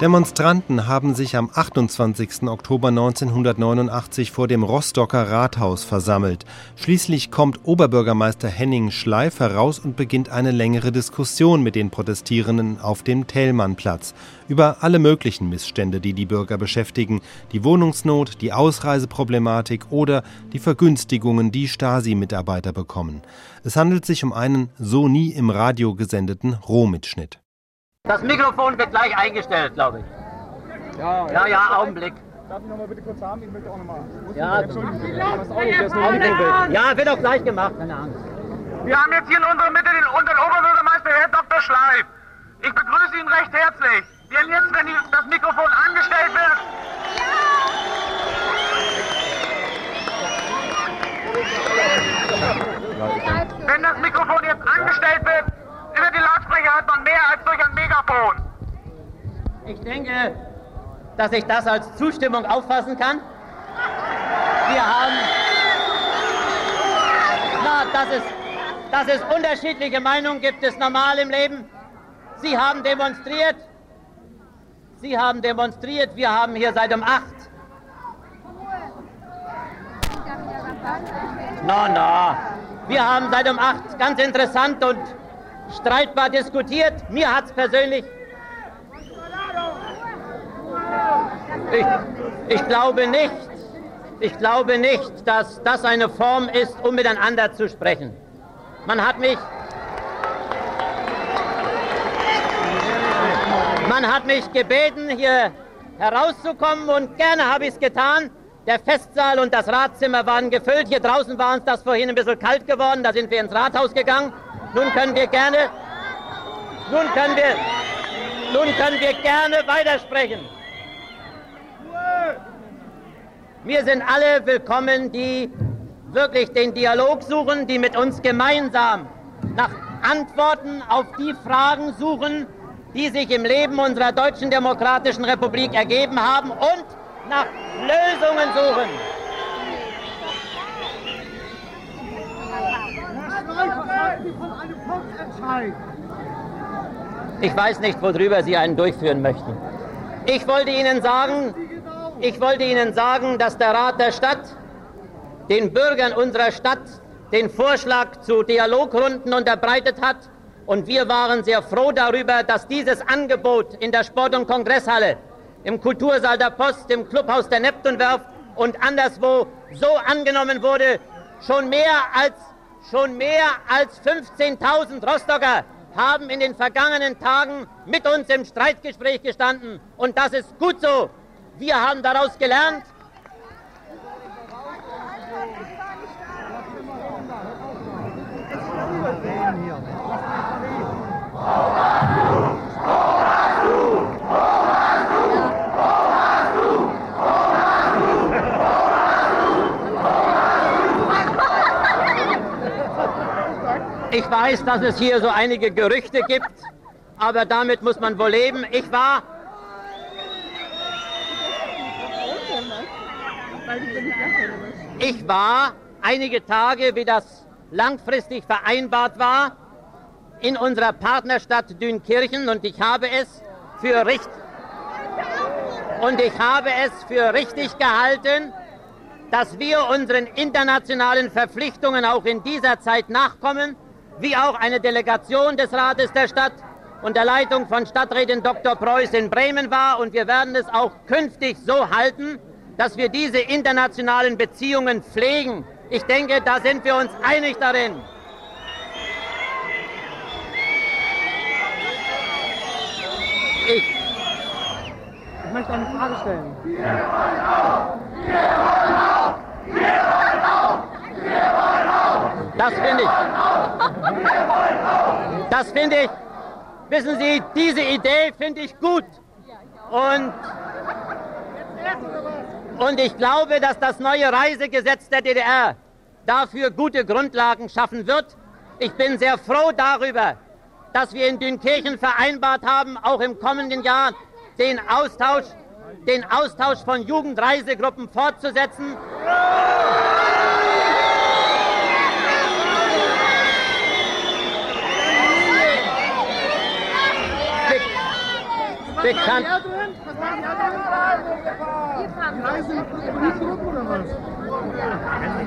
Demonstranten haben sich am 28. Oktober 1989 vor dem Rostocker Rathaus versammelt. Schließlich kommt Oberbürgermeister Henning Schleif heraus und beginnt eine längere Diskussion mit den Protestierenden auf dem Thälmannplatz über alle möglichen Missstände, die die Bürger beschäftigen, die Wohnungsnot, die Ausreiseproblematik oder die Vergünstigungen, die Stasi-Mitarbeiter bekommen. Es handelt sich um einen so nie im Radio gesendeten Rohmitschnitt. Das Mikrofon wird gleich eingestellt, glaube ich. Ja, ja, ja, Augenblick. Darf ich nochmal bitte kurz haben? Ich möchte auch nochmal. Ja, ja, wird auch gleich gemacht, keine Angst. Wir haben jetzt hier in unserer Mitte den, unseren Oberbürgermeister, Herr Dr. Schleif. Ich begrüße ihn recht herzlich. Denn jetzt, wenn das Mikrofon angestellt wird. Wenn das Mikrofon jetzt angestellt wird, über die Lautsprecher hört man mehr als durch ein Megafon. Ich denke, dass ich das als Zustimmung auffassen kann. Wir haben. Na, dass es, dass es unterschiedliche Meinungen gibt, ist normal im Leben. Sie haben demonstriert. Sie haben demonstriert. Wir haben hier seit um 8. Na, na. Wir haben seit um 8 ganz interessant und streitbar diskutiert. Mir hat es persönlich. Ich, ich glaube nicht, ich glaube nicht, dass das eine Form ist, um miteinander zu sprechen. Man hat mich, man hat mich gebeten, hier herauszukommen und gerne habe ich es getan. Der Festsaal und das Ratszimmer waren gefüllt. Hier draußen war uns das vorhin ein bisschen kalt geworden. Da sind wir ins Rathaus gegangen. Nun können wir gerne, nun können wir, nun können wir gerne weitersprechen. Wir sind alle willkommen, die wirklich den Dialog suchen, die mit uns gemeinsam nach Antworten auf die Fragen suchen, die sich im Leben unserer Deutschen Demokratischen Republik ergeben haben und nach Lösungen suchen. Ich weiß nicht, worüber Sie einen durchführen möchten. Ich wollte Ihnen sagen, ich wollte Ihnen sagen, dass der Rat der Stadt den Bürgern unserer Stadt den Vorschlag zu Dialogrunden unterbreitet hat. Und wir waren sehr froh darüber, dass dieses Angebot in der Sport- und Kongresshalle, im Kultursaal der Post, im Clubhaus der Neptunwerft und anderswo so angenommen wurde. Schon mehr als Schon mehr als 15.000 Rostocker haben in den vergangenen Tagen mit uns im Streitgespräch gestanden. Und das ist gut so. Wir haben daraus gelernt. Ich weiß, dass es hier so einige Gerüchte gibt, aber damit muss man wohl leben. Ich war. Ich war einige Tage, wie das langfristig vereinbart war, in unserer Partnerstadt Dünkirchen und ich habe es für richtig und ich habe es für richtig gehalten, dass wir unseren internationalen Verpflichtungen auch in dieser Zeit nachkommen wie auch eine Delegation des Rates der Stadt unter Leitung von Stadträtin Dr. Preuß in Bremen war. Und wir werden es auch künftig so halten, dass wir diese internationalen Beziehungen pflegen. Ich denke, da sind wir uns einig darin. Ich, ich möchte eine Frage stellen. Wir wollen auf! Wir wollen auf! Wir wollen auf! Wir wollen auf! Das finde ich. Das finde ich. Wissen Sie, diese Idee finde ich gut. Und, und ich glaube, dass das neue Reisegesetz der DDR dafür gute Grundlagen schaffen wird. Ich bin sehr froh darüber, dass wir in Dünkirchen vereinbart haben, auch im kommenden Jahr den Austausch, den Austausch von Jugendreisegruppen fortzusetzen. Bekannt.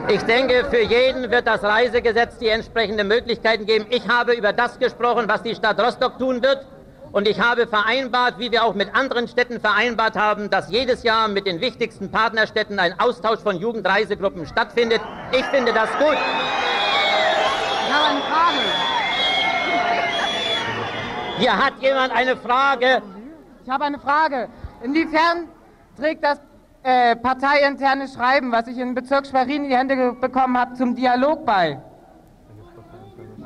Ich denke, für jeden wird das Reisegesetz die entsprechenden Möglichkeiten geben. Ich habe über das gesprochen, was die Stadt Rostock tun wird. Und ich habe vereinbart, wie wir auch mit anderen Städten vereinbart haben, dass jedes Jahr mit den wichtigsten Partnerstädten ein Austausch von Jugendreisegruppen stattfindet. Ich finde das gut. Ich habe eine Frage. Hier hat jemand eine Frage. Ich habe eine Frage. Inwiefern trägt das äh, parteiinterne Schreiben, was ich in Bezirk Schwerin in die Hände bekommen habe, zum Dialog bei?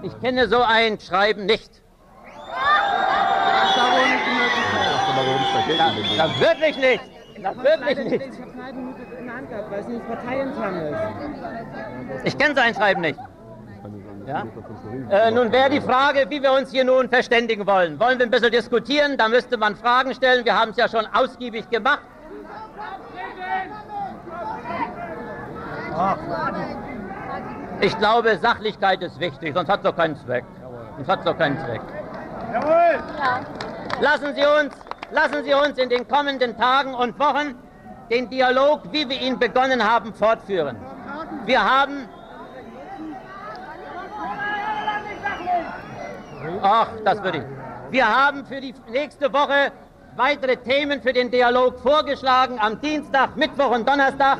Ich kenne so ein Schreiben nicht. Das. Das wirklich nicht. Das wirklich nicht. Ich kenne so ein Schreiben nicht. Ja? Äh, nun wäre die Frage, wie wir uns hier nun verständigen wollen. Wollen wir ein bisschen diskutieren? Da müsste man Fragen stellen. Wir haben es ja schon ausgiebig gemacht. Ich glaube, Sachlichkeit ist wichtig, sonst hat es doch keinen Zweck. Sonst hat es doch keinen Zweck. Lassen Sie uns, lassen Sie uns in den kommenden Tagen und Wochen den Dialog, wie wir ihn begonnen haben, fortführen. Wir haben Ach, das würde ich. Wir haben für die nächste Woche weitere Themen für den Dialog vorgeschlagen. Am Dienstag, Mittwoch und Donnerstag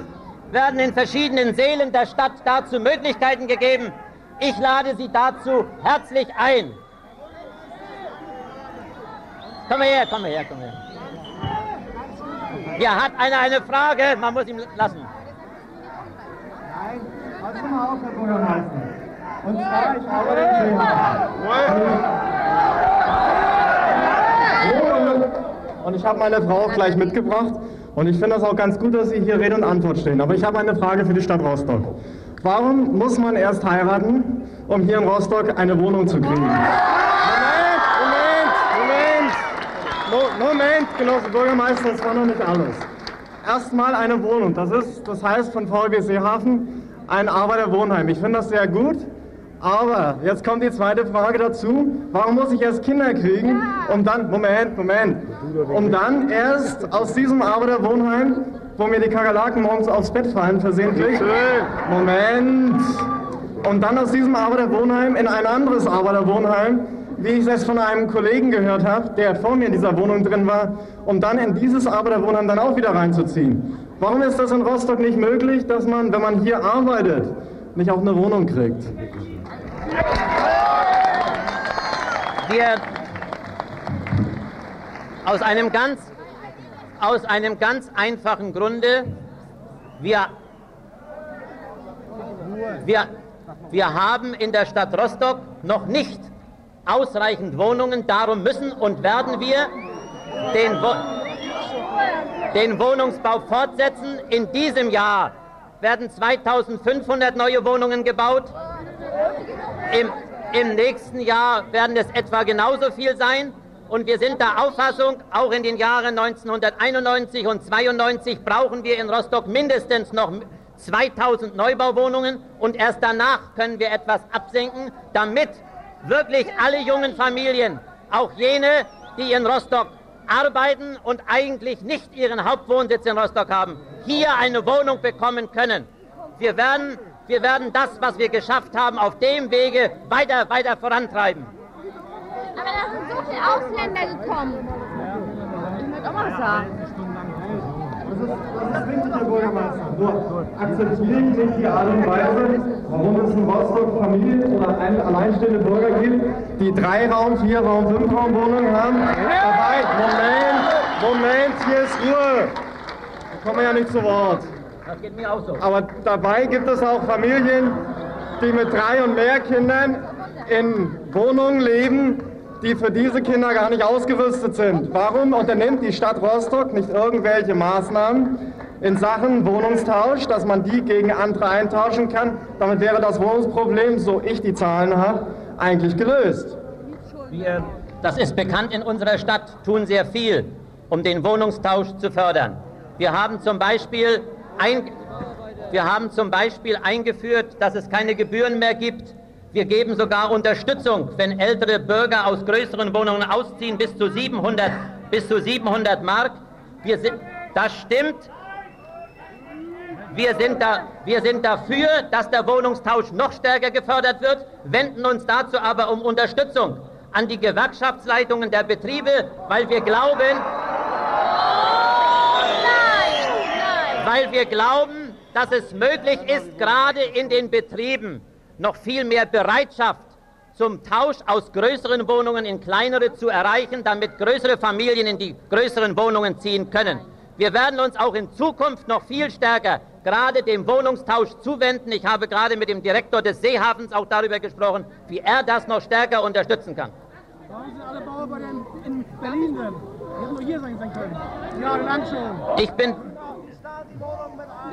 werden in verschiedenen Sälen der Stadt dazu Möglichkeiten gegeben. Ich lade Sie dazu herzlich ein. Komm her, komm her, komm her. Hier hat einer eine Frage, man muss ihm lassen. Nein, pass mal auf, Herr Bürgermeister. Und zwar, ich habe den Thema. Und ich habe meine Frau auch gleich mitgebracht. Und ich finde das auch ganz gut, dass Sie hier Rede und Antwort stehen. Aber ich habe eine Frage für die Stadt Rostock. Warum muss man erst heiraten, um hier in Rostock eine Wohnung zu kriegen? Moment, Moment, Moment. Mo Moment, Genosse Bürgermeister, das war noch nicht alles. Erstmal eine Wohnung. Das ist, das heißt von VG Seehafen ein Arbeiterwohnheim. Ich finde das sehr gut. Aber jetzt kommt die zweite Frage dazu. Warum muss ich erst Kinder kriegen, um dann, Moment, Moment, um dann erst aus diesem Arbeiterwohnheim, wo mir die Kakerlaken morgens aufs Bett fallen, versehentlich, Moment, und dann aus diesem Arbeiterwohnheim in ein anderes Arbeiterwohnheim, wie ich es von einem Kollegen gehört habe, der vor mir in dieser Wohnung drin war, um dann in dieses Arbeiterwohnheim dann auch wieder reinzuziehen. Warum ist das in Rostock nicht möglich, dass man, wenn man hier arbeitet, nicht auch eine Wohnung kriegt? Wir aus einem ganz aus einem ganz einfachen Grunde wir wir wir haben in der Stadt Rostock noch nicht ausreichend Wohnungen, darum müssen und werden wir den, Wo den Wohnungsbau fortsetzen. In diesem Jahr werden 2500 neue Wohnungen gebaut. Im, Im nächsten Jahr werden es etwa genauso viel sein. Und wir sind der Auffassung, auch in den Jahren 1991 und 92 brauchen wir in Rostock mindestens noch 2000 Neubauwohnungen und erst danach können wir etwas absenken, damit wirklich alle jungen Familien, auch jene, die in Rostock arbeiten und eigentlich nicht ihren Hauptwohnsitz in Rostock haben, hier eine Wohnung bekommen können. Wir werden, wir werden das, was wir geschafft haben, auf dem Wege weiter, weiter vorantreiben. Aber da sind so viele Ausländer gekommen. Ich möchte auch mal was sagen. Das ist, das ist wichtig, Herr Bürgermeister. Nur akzeptieren Sie nicht die Art und Weise, warum es in Rostock Familien oder ein- alleinstehende Bürger gibt, die drei Raum, vier Raum, fünf Raum Wohnungen haben. Moment, Moment, hier ist Ruhe. Da kommen wir ja nicht zu Wort. Das geht mir auch so. Aber dabei gibt es auch Familien, die mit drei und mehr Kindern in Wohnungen leben, die für diese Kinder gar nicht ausgerüstet sind. Warum unternimmt die Stadt Rostock nicht irgendwelche Maßnahmen in Sachen Wohnungstausch, dass man die gegen andere eintauschen kann? Damit wäre das Wohnungsproblem, so ich die Zahlen habe, eigentlich gelöst. Wir, das ist bekannt in unserer Stadt, tun sehr viel, um den Wohnungstausch zu fördern. Wir haben zum Beispiel, ein, wir haben zum Beispiel eingeführt, dass es keine Gebühren mehr gibt. Wir geben sogar Unterstützung, wenn ältere Bürger aus größeren Wohnungen ausziehen, bis zu 700 bis zu 700 Mark. Wir sind, das stimmt. Wir sind, da, wir sind dafür, dass der Wohnungstausch noch stärker gefördert wird, wenden uns dazu aber um Unterstützung an die Gewerkschaftsleitungen der Betriebe, weil wir glauben, weil wir glauben, dass es möglich ist, gerade in den Betrieben noch viel mehr Bereitschaft zum Tausch aus größeren Wohnungen in kleinere zu erreichen, damit größere Familien in die größeren Wohnungen ziehen können. Wir werden uns auch in Zukunft noch viel stärker gerade dem Wohnungstausch zuwenden. Ich habe gerade mit dem Direktor des Seehafens auch darüber gesprochen, wie er das noch stärker unterstützen kann. Warum sind alle Bauer bei den in Berlin? Die hätten nur hier sein können. Jahrelang schon. Ich bin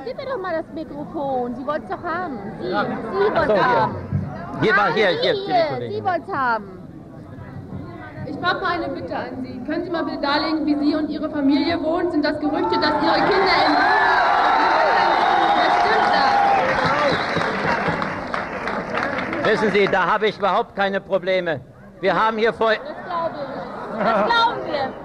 Gib mir doch mal das Mikrofon. Sie wollten es doch haben. Sie, Sie wollten es haben. Hier war Nein, hier, Sie, hier, hier. Sie wollten es haben. Ich habe mal eine Bitte an Sie. Können Sie mal bitte darlegen, wie Sie und Ihre Familie wohnen? Sind das Gerüchte, dass Ihre Kinder in... Das stimmt das. Wissen Sie, da habe ich überhaupt keine Probleme. Wir haben hier vor, Das glaube ich. Das glauben wir.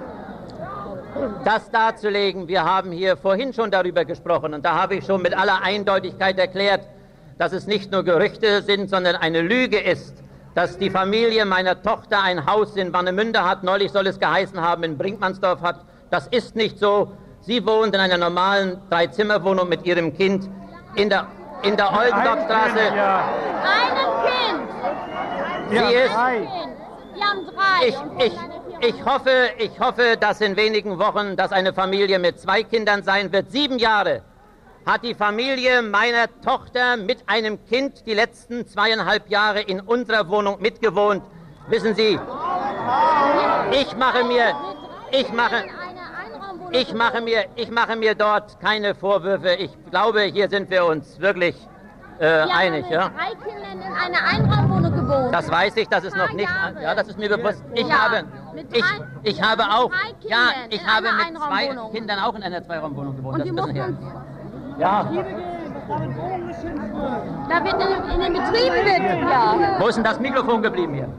Das darzulegen, wir haben hier vorhin schon darüber gesprochen und da habe ich schon mit aller Eindeutigkeit erklärt, dass es nicht nur Gerüchte sind, sondern eine Lüge ist, dass die Familie meiner Tochter ein Haus in Warnemünde hat, neulich soll es geheißen haben, in Brinkmannsdorf hat. Das ist nicht so. Sie wohnt in einer normalen Dreizimmerwohnung mit ihrem Kind in der, in der Oldendorfstraße. Einem Kind. Sie ist, Kind. Wir haben drei. Ich, ich, ich, hoffe, ich hoffe, dass in wenigen Wochen das eine Familie mit zwei Kindern sein wird. Sieben Jahre hat die Familie meiner Tochter mit einem Kind die letzten zweieinhalb Jahre in unserer Wohnung mitgewohnt. Wissen Sie, ich mache mir, ich mache, ich mache mir, ich mache mir dort keine Vorwürfe. Ich glaube, hier sind wir uns wirklich äh, einig. Ja? drei Kindern in einer Einraumwohnung gewohnt. Das weiß ich, das ist noch nicht. Jahre. Ja, das ist mir bewusst. Ich Ja, habe, mit ich, drei- ich ja, habe auch, ja, ich habe mit zwei. Kindern auch in einer Zweiraumwohnung gewohnt. Und das wir ist ein bisschen mussten her. Ja. Da wird in, in den Betrieben wird, ja. Wo ist denn das Mikrofon geblieben hier?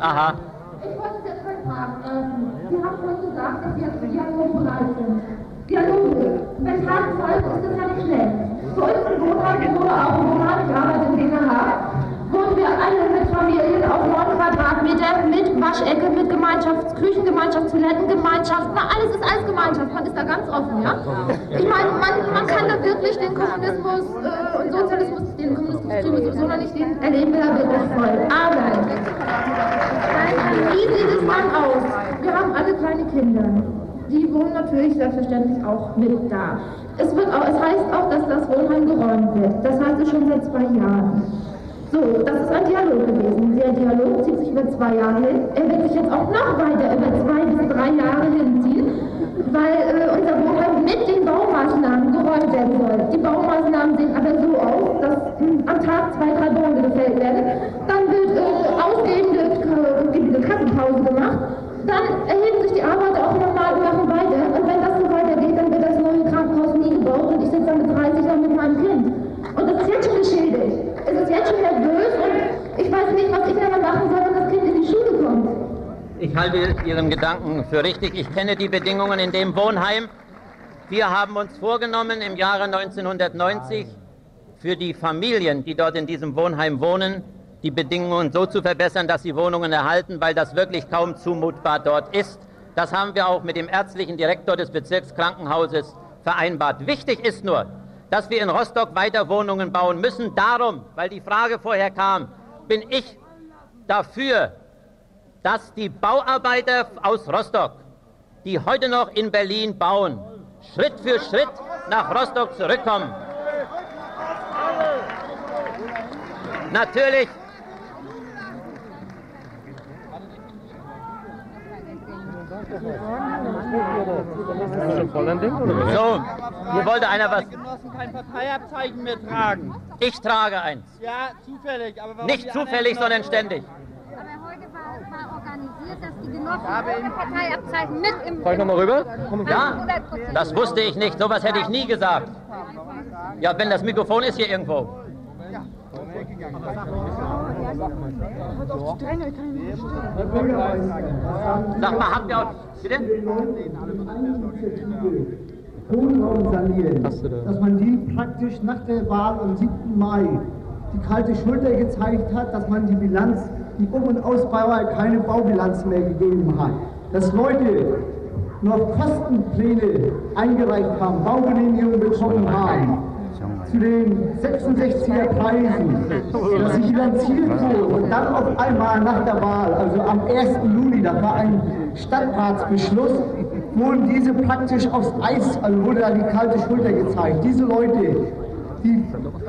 Aha. Ich wollte jetzt mal fragen, Sie haben vorhin gesagt, dass Sie jetzt dialogbereit sind. Dialoge. Weshalb Volk ist das ja nicht schlecht. Für uns im Wohnheim, ich wohne auch im Wohnheim, ich arbeite 9 Quadratmeter, mit Waschecke, mit Gemeinschafts-, Küchengemeinschaft, Toilettengemeinschaft, na alles ist alles Gemeinschaft, man ist da ganz offen, ja? Ich meine, man, man kann da wirklich den Kommunismus äh, und Sozialismus, den Kommunismus sowieso noch nicht, den erleben wir da wirklich voll. Aber wie sieht es dann aus? Wir haben alle kleine Kinder. Die wohnen natürlich selbstverständlich auch mit da. Es, wird auch, es heißt auch, dass das Wohnheim geräumt wird. Das heißt es schon seit zwei Jahren. So, das ist ein Dialog gewesen. Der Dialog zieht sich über zwei Jahre hin. Er wird sich jetzt auch noch weiter über zwei bis drei Jahre hinziehen, weil äh, unser Wohnheim mit den Baumaßnahmen geräumt werden soll. Die Baumaßnahmen sehen aber so aus, dass mh, am Tag zwei, drei Bäume gefällt werden. Dann wird äh, ausgehende äh, diese Kassenpause gemacht. Dann erheben sich die Arbeiter auch nochmal und machen weiter. Und wenn das so weitergeht, dann wird das neue Krankenhaus nie gebaut und ich sitze dann mit 30 Jahren mit meinem Kind. Und das ist jetzt schon geschädigt. Es ist jetzt schon nervös und ich weiß nicht, was ich dann machen soll, wenn das Kind in die Schule kommt. Ich halte Ihren Gedanken für richtig. Ich kenne die Bedingungen in dem Wohnheim. Wir haben uns vorgenommen, im Jahre 1990 für die Familien, die dort in diesem Wohnheim wohnen, die Bedingungen so zu verbessern, dass sie Wohnungen erhalten, weil das wirklich kaum zumutbar dort ist. Das haben wir auch mit dem ärztlichen Direktor des Bezirkskrankenhauses vereinbart. Wichtig ist nur, dass wir in Rostock weiter Wohnungen bauen müssen. Darum, weil die Frage vorher kam, bin ich dafür, dass die Bauarbeiter aus Rostock, die heute noch in Berlin bauen, Schritt für Schritt nach Rostock zurückkommen. Natürlich. So, hier wollte einer was. Genossen kein Parteiabzeichen mehr tragen. Ich trage eins. Ja, zufällig. Aber warum Nicht zufällig, sondern ständig. Aber heute war, war organisiert, dass die Genossen ohne Parteiabzeichen mit im... Soll ich nochmal rüber? Ja, 100%. das wusste ich nicht. Sowas hätte ich nie gesagt. Ja, wenn das Mikrofon ist hier irgendwo. Sag mal, habt ihr auch. Bitte? Wohnraum sanieren, dass man die praktisch nach der Wahl am 7. Mai die kalte Schulter gezeigt hat, dass man die Bilanz, die Um- und Ausbauer keine Baubilanz mehr gegeben hat. Dass Leute noch Kostenpläne eingereicht haben, Baugenehmigungen bekommen haben zu den 66er Preisen, dass sie finanziert wurden und dann auf einmal nach der Wahl, also am 1. Juli, da war ein Stadtratsbeschluss, wurden diese praktisch aufs Eis, also wurde da die kalte Schulter gezeigt. Diese Leute, die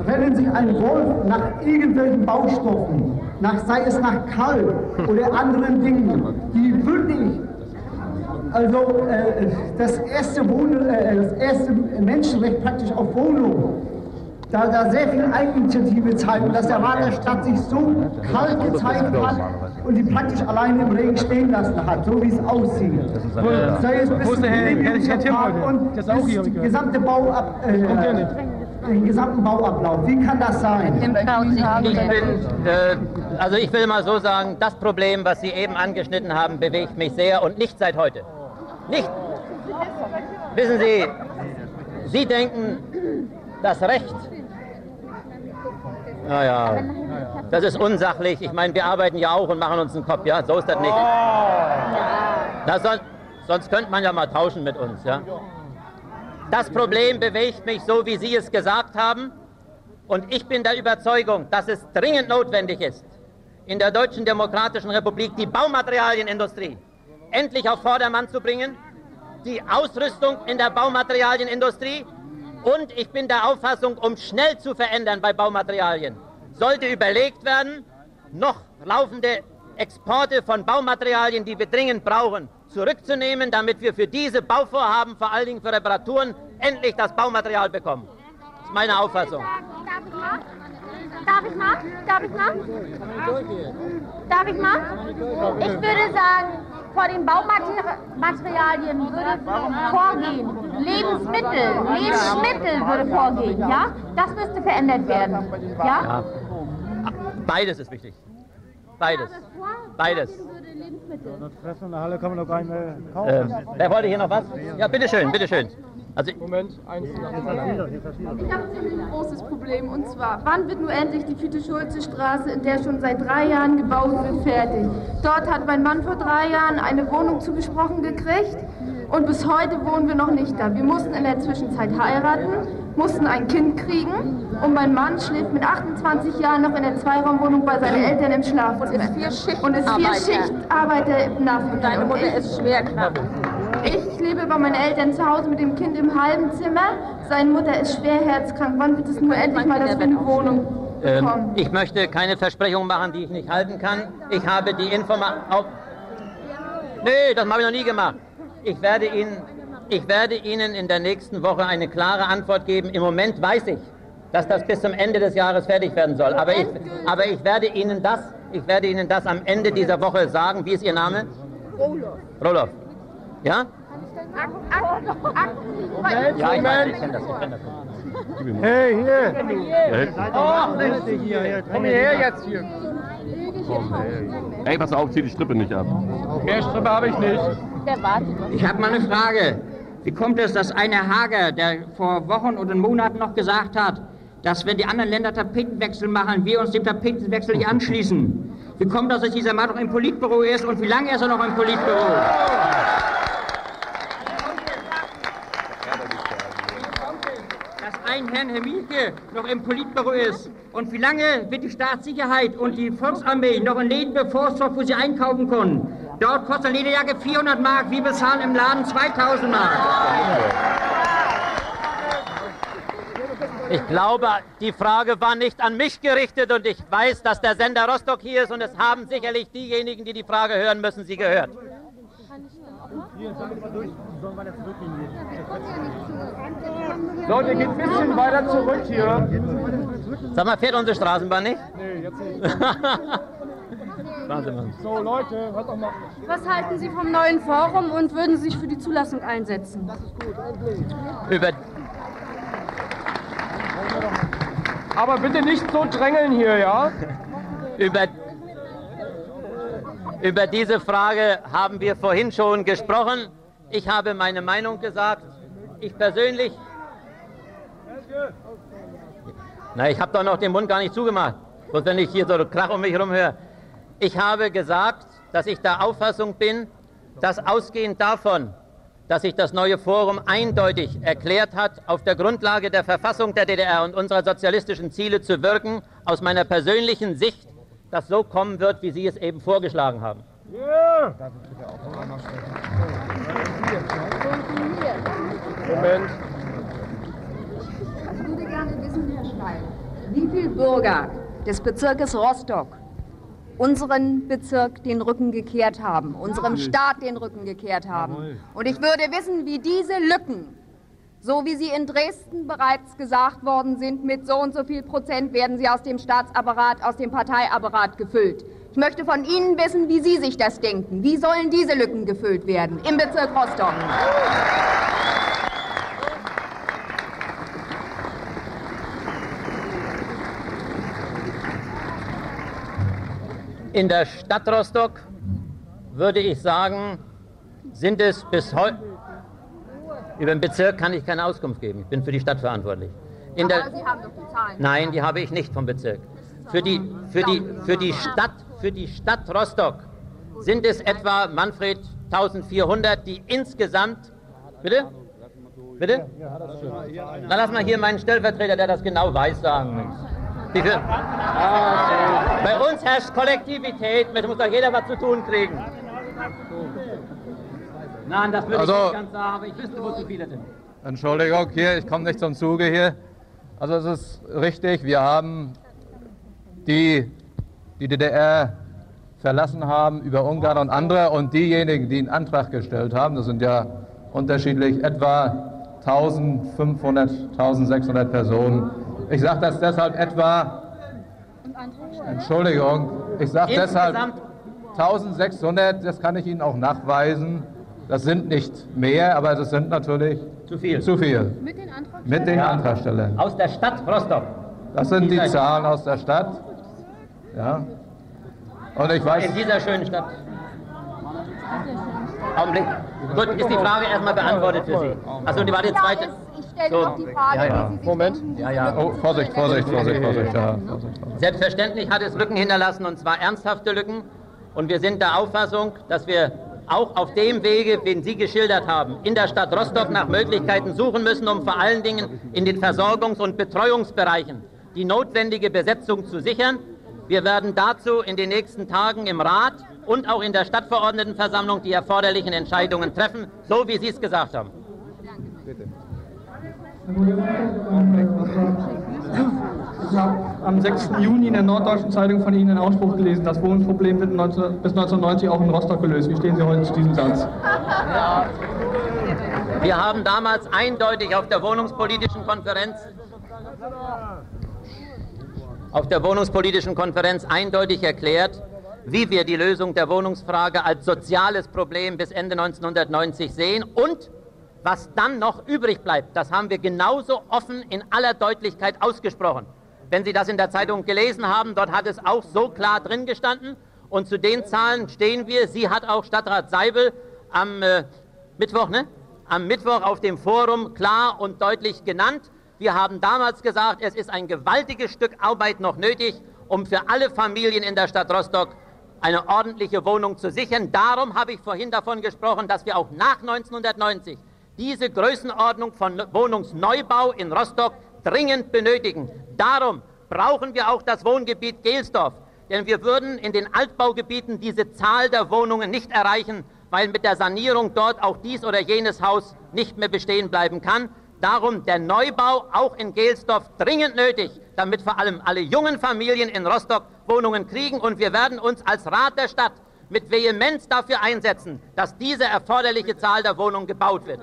rennen sich einen Wolf nach irgendwelchen Baustoffen, nach, sei es nach Kalk oder anderen Dingen, die wirklich also äh, das, erste Wohnen, äh, das erste Menschenrecht praktisch auf Wohnung, da, da sehr viel Eigeninitiative zeigen, dass der Rat der Stadt sich so kalt gezeigt hat und die praktisch alleine im Regen stehen lassen hat, so wie es aussieht. Und sei es bis Wo ist zum und gehört. gesamte Bauab, äh, den gesamten Bauablauf. Wie kann das sein? Ich bin, äh, also ich will mal so sagen, das Problem, was Sie eben angeschnitten haben, bewegt mich sehr und nicht seit heute. Nicht. Wissen Sie, Sie denken, das Recht, naja, das ist unsachlich. Ich meine, wir arbeiten ja auch und machen uns einen Kopf, ja, so ist das nicht. Na, son sonst könnte man ja mal tauschen mit uns, ja. Das Problem bewegt mich so, wie Sie es gesagt haben. Und ich bin der Überzeugung, dass es dringend notwendig ist, in der Deutschen Demokratischen Republik die Baumaterialienindustrie endlich auf Vordermann zu bringen, die Ausrüstung in der Baumaterialienindustrie und ich bin der Auffassung, um schnell zu verändern bei Baumaterialien, sollte überlegt werden, noch laufende Exporte von Baumaterialien, die wir dringend brauchen, zurückzunehmen, damit wir für diese Bauvorhaben, vor allen Dingen für Reparaturen, endlich das Baumaterial bekommen. Das ist meine Auffassung. Darf ich mal? Darf ich mal? Darf ich mal? Ich würde sagen, vor den Baumaterialien würde vorgehen. Lebensmittel, Lebensmittel würde vorgehen, ja? Das müsste verändert werden, ja? Ja. Beides ist wichtig. Beides. Beides. Das Fressen in der Halle kann man doch gar nicht mehr kaufen. Ähm, wer wollte hier noch was? Ja, bitteschön, bitteschön. Also, Moment, eins nach dem anderen. Ich habe ein großes Problem und zwar, wann wird nur endlich die Fiete-Schulze-Straße, in der schon seit drei Jahren gebaut wird, fertig? Dort hat mein Mann vor drei Jahren eine Wohnung zugesprochen gekriegt und bis heute wohnen wir noch nicht da. Wir mussten in der Zwischenzeit heiraten, mussten ein Kind kriegen und mein Mann schläft mit 28 Jahren noch in der Zweiraumwohnung bei seinen Eltern im Schlafzimmer. Und ist vier Schichtarbeiter. Und ist vier Schichtarbeiter im Nachhinein. Und deine Mutter ist schwer krank. Ich lebe bei meinen Eltern zu Hause mit dem Kind im halben Zimmer. Seine Mutter ist schwer herzkrank. Wann wird es nur endlich mal, dass wir eine Wohnung ähm, bekommen? ich möchte keine Versprechungen machen, die ich nicht halten kann. Ich habe die Information. Nee, das habe ich noch nie gemacht. Ich werde, Ihnen, ich werde Ihnen in der nächsten Woche eine klare Antwort geben. Im Moment weiß ich, dass das bis zum Ende des Jahres fertig werden soll. Aber ich, aber ich werde Ihnen das, ich werde Ihnen das am Ende dieser Woche sagen. Wie ist Ihr Name? Roloff. Roloff. Ja? Ja, ich weiß, ich kenne das, ich kenn das. Hey, hier! Ach, hier. Komm hierher jetzt hier. Ey, pass auf, zieh die Strippe nicht ab. Okay, Strippe habe ich nicht. Ich habe mal eine Frage. Wie kommt es, dass einer Hager, der vor Wochen oder Monaten noch gesagt hat, dass wenn die anderen Länder Tapetenwechsel machen, wir uns dem Tapetenwechsel nicht anschließen? Wie kommt das, dass dieser Mann noch im Politbüro ist und wie lange ist er noch im Politbüro? Ein Herrn Herr Mielke noch im Politbüro ist und wie lange wird die Staatssicherheit und die Volksarmee noch in Läden bevorzugt, wo sie einkaufen können? Dort kostet eine Lederjacke 400 Mark, wir bezahlen im Laden 2000 Mark. Ich glaube, die Frage war nicht an mich gerichtet und ich weiß, dass der Sender Rostock hier ist und es haben sicherlich diejenigen, die die Frage hören müssen, sie gehört. Leute, geht ein bisschen weiter zurück hier. Sag mal, fährt unsere Straßenbahn nicht? Nee, jetzt nicht. Wahnsinn, Mann. So, Leute, hört doch mal. Was halten Sie vom neuen Forum und würden Sie sich für die Zulassung einsetzen? Das ist gut, endlich. Über, Aber bitte nicht so drängeln hier, ja? über, Über diese Frage haben wir vorhin schon gesprochen. Ich habe meine Meinung gesagt. Ich persönlich. Na, ich habe doch noch den Mund gar nicht zugemacht. Bloß wenn ich hier so Krach um mich herum höre. Ich habe gesagt, dass ich der Auffassung bin, dass ausgehend davon, dass sich das neue Forum eindeutig erklärt hat, auf der Grundlage der Verfassung der DDR und unserer sozialistischen Ziele zu wirken, aus meiner persönlichen Sicht das so kommen wird, wie Sie es eben vorgeschlagen haben. Ja. Moment. Gerne wissen, Herr Schleim, wie viele Bürger des Bezirkes Rostock unseren Bezirk den Rücken gekehrt haben, unserem Staat den Rücken gekehrt haben. Und ich würde wissen, wie diese Lücken so wie sie in Dresden bereits gesagt worden sind, mit so und so viel Prozent werden sie aus dem Staatsapparat, aus dem Parteiapparat gefüllt. Ich möchte von Ihnen wissen, wie Sie sich das denken. Wie sollen diese Lücken gefüllt werden im Bezirk Rostock? In der Stadt Rostock würde ich sagen, sind es bis heute über den Bezirk kann ich keine Auskunft geben. Ich bin für die Stadt verantwortlich. In Aber der, Sie haben doch die Zahlen. Nein, die habe ich nicht vom Bezirk. Für die, für die, für die, Stadt, für die Stadt Rostock sind es etwa, Manfred, 1400, die insgesamt. Bitte? Bitte? Dann lass mal hier meinen Stellvertreter, der das genau weiß, sagen. Bei uns herrscht Kollektivität, mit muss doch jeder was zu tun kriegen. Nein, das würde also, ich nicht ganz sagen, aber ich wüsste, wo zu viele sind. Entschuldigung, hier, ich komme nicht zum Zuge hier. Also es ist richtig, wir haben die, die DDR verlassen haben über Ungarn und andere und diejenigen, die einen Antrag gestellt haben, das sind ja unterschiedlich etwa 1500, 1600 Personen. Ich sage das deshalb etwa, Entschuldigung, ich sage deshalb 1600, das kann ich Ihnen auch nachweisen. Das sind nicht mehr, aber das sind natürlich zu viel. Zu viel. Mit den, Antragstellern? Mit den ja. Antragstellern. Aus der Stadt Rostock. Das sind die Zahlen aus der Stadt. Ja. Und ich weiß. In dieser schönen Stadt. Augenblick. Gut, ist die Frage erstmal beantwortet für Sie. Achso, die war die zweite. Ich stelle so. noch die Frage, ja, ja. Moment. Ja, ja. Oh, Vorsicht, Vorsicht, Vorsicht, Vorsicht, ja, Vorsicht. Selbstverständlich hat es Lücken hinterlassen und zwar ernsthafte Lücken. Und wir sind der Auffassung, dass wir auch auf dem Wege, den Sie geschildert haben, in der Stadt Rostock nach Möglichkeiten suchen müssen, um vor allen Dingen in den Versorgungs- und Betreuungsbereichen die notwendige Besetzung zu sichern. Wir werden dazu in den nächsten Tagen im Rat und auch in der Stadtverordnetenversammlung die erforderlichen Entscheidungen treffen, so wie Sie es gesagt haben. Bitte. Ich habe am 6. Juni in der Norddeutschen Zeitung von Ihnen einen Ausspruch gelesen, das Wohnungsproblem wird 19, bis 1990 auch in Rostock gelöst. Wie stehen Sie heute zu diesem Satz? Wir haben damals eindeutig auf der Wohnungspolitischen Konferenz auf der Wohnungspolitischen Konferenz eindeutig erklärt, wie wir die Lösung der Wohnungsfrage als soziales Problem bis Ende 1990 sehen und was dann noch übrig bleibt, das haben wir genauso offen in aller Deutlichkeit ausgesprochen. Wenn Sie das in der Zeitung gelesen haben, dort hat es auch so klar drin gestanden. Und zu den Zahlen stehen wir. Sie hat auch Stadtrat Seibel am äh, Mittwoch, ne? Am Mittwoch auf dem Forum klar und deutlich genannt. Wir haben damals gesagt, es ist ein gewaltiges Stück Arbeit noch nötig, um für alle Familien in der Stadt Rostock eine ordentliche Wohnung zu sichern. Darum habe ich vorhin davon gesprochen, dass wir auch nach 1990 diese Größenordnung von Wohnungsneubau in Rostock dringend benötigen. Darum brauchen wir auch das Wohngebiet Gelsdorf, denn wir würden in den Altbaugebieten diese Zahl der Wohnungen nicht erreichen, weil mit der Sanierung dort auch dies oder jenes Haus nicht mehr bestehen bleiben kann. Darum der Neubau auch in Gelsdorf dringend nötig, damit vor allem alle jungen Familien in Rostock Wohnungen kriegen. Und wir werden uns als Rat der Stadt mit Vehemenz dafür einsetzen, dass diese erforderliche Zahl der Wohnungen gebaut wird.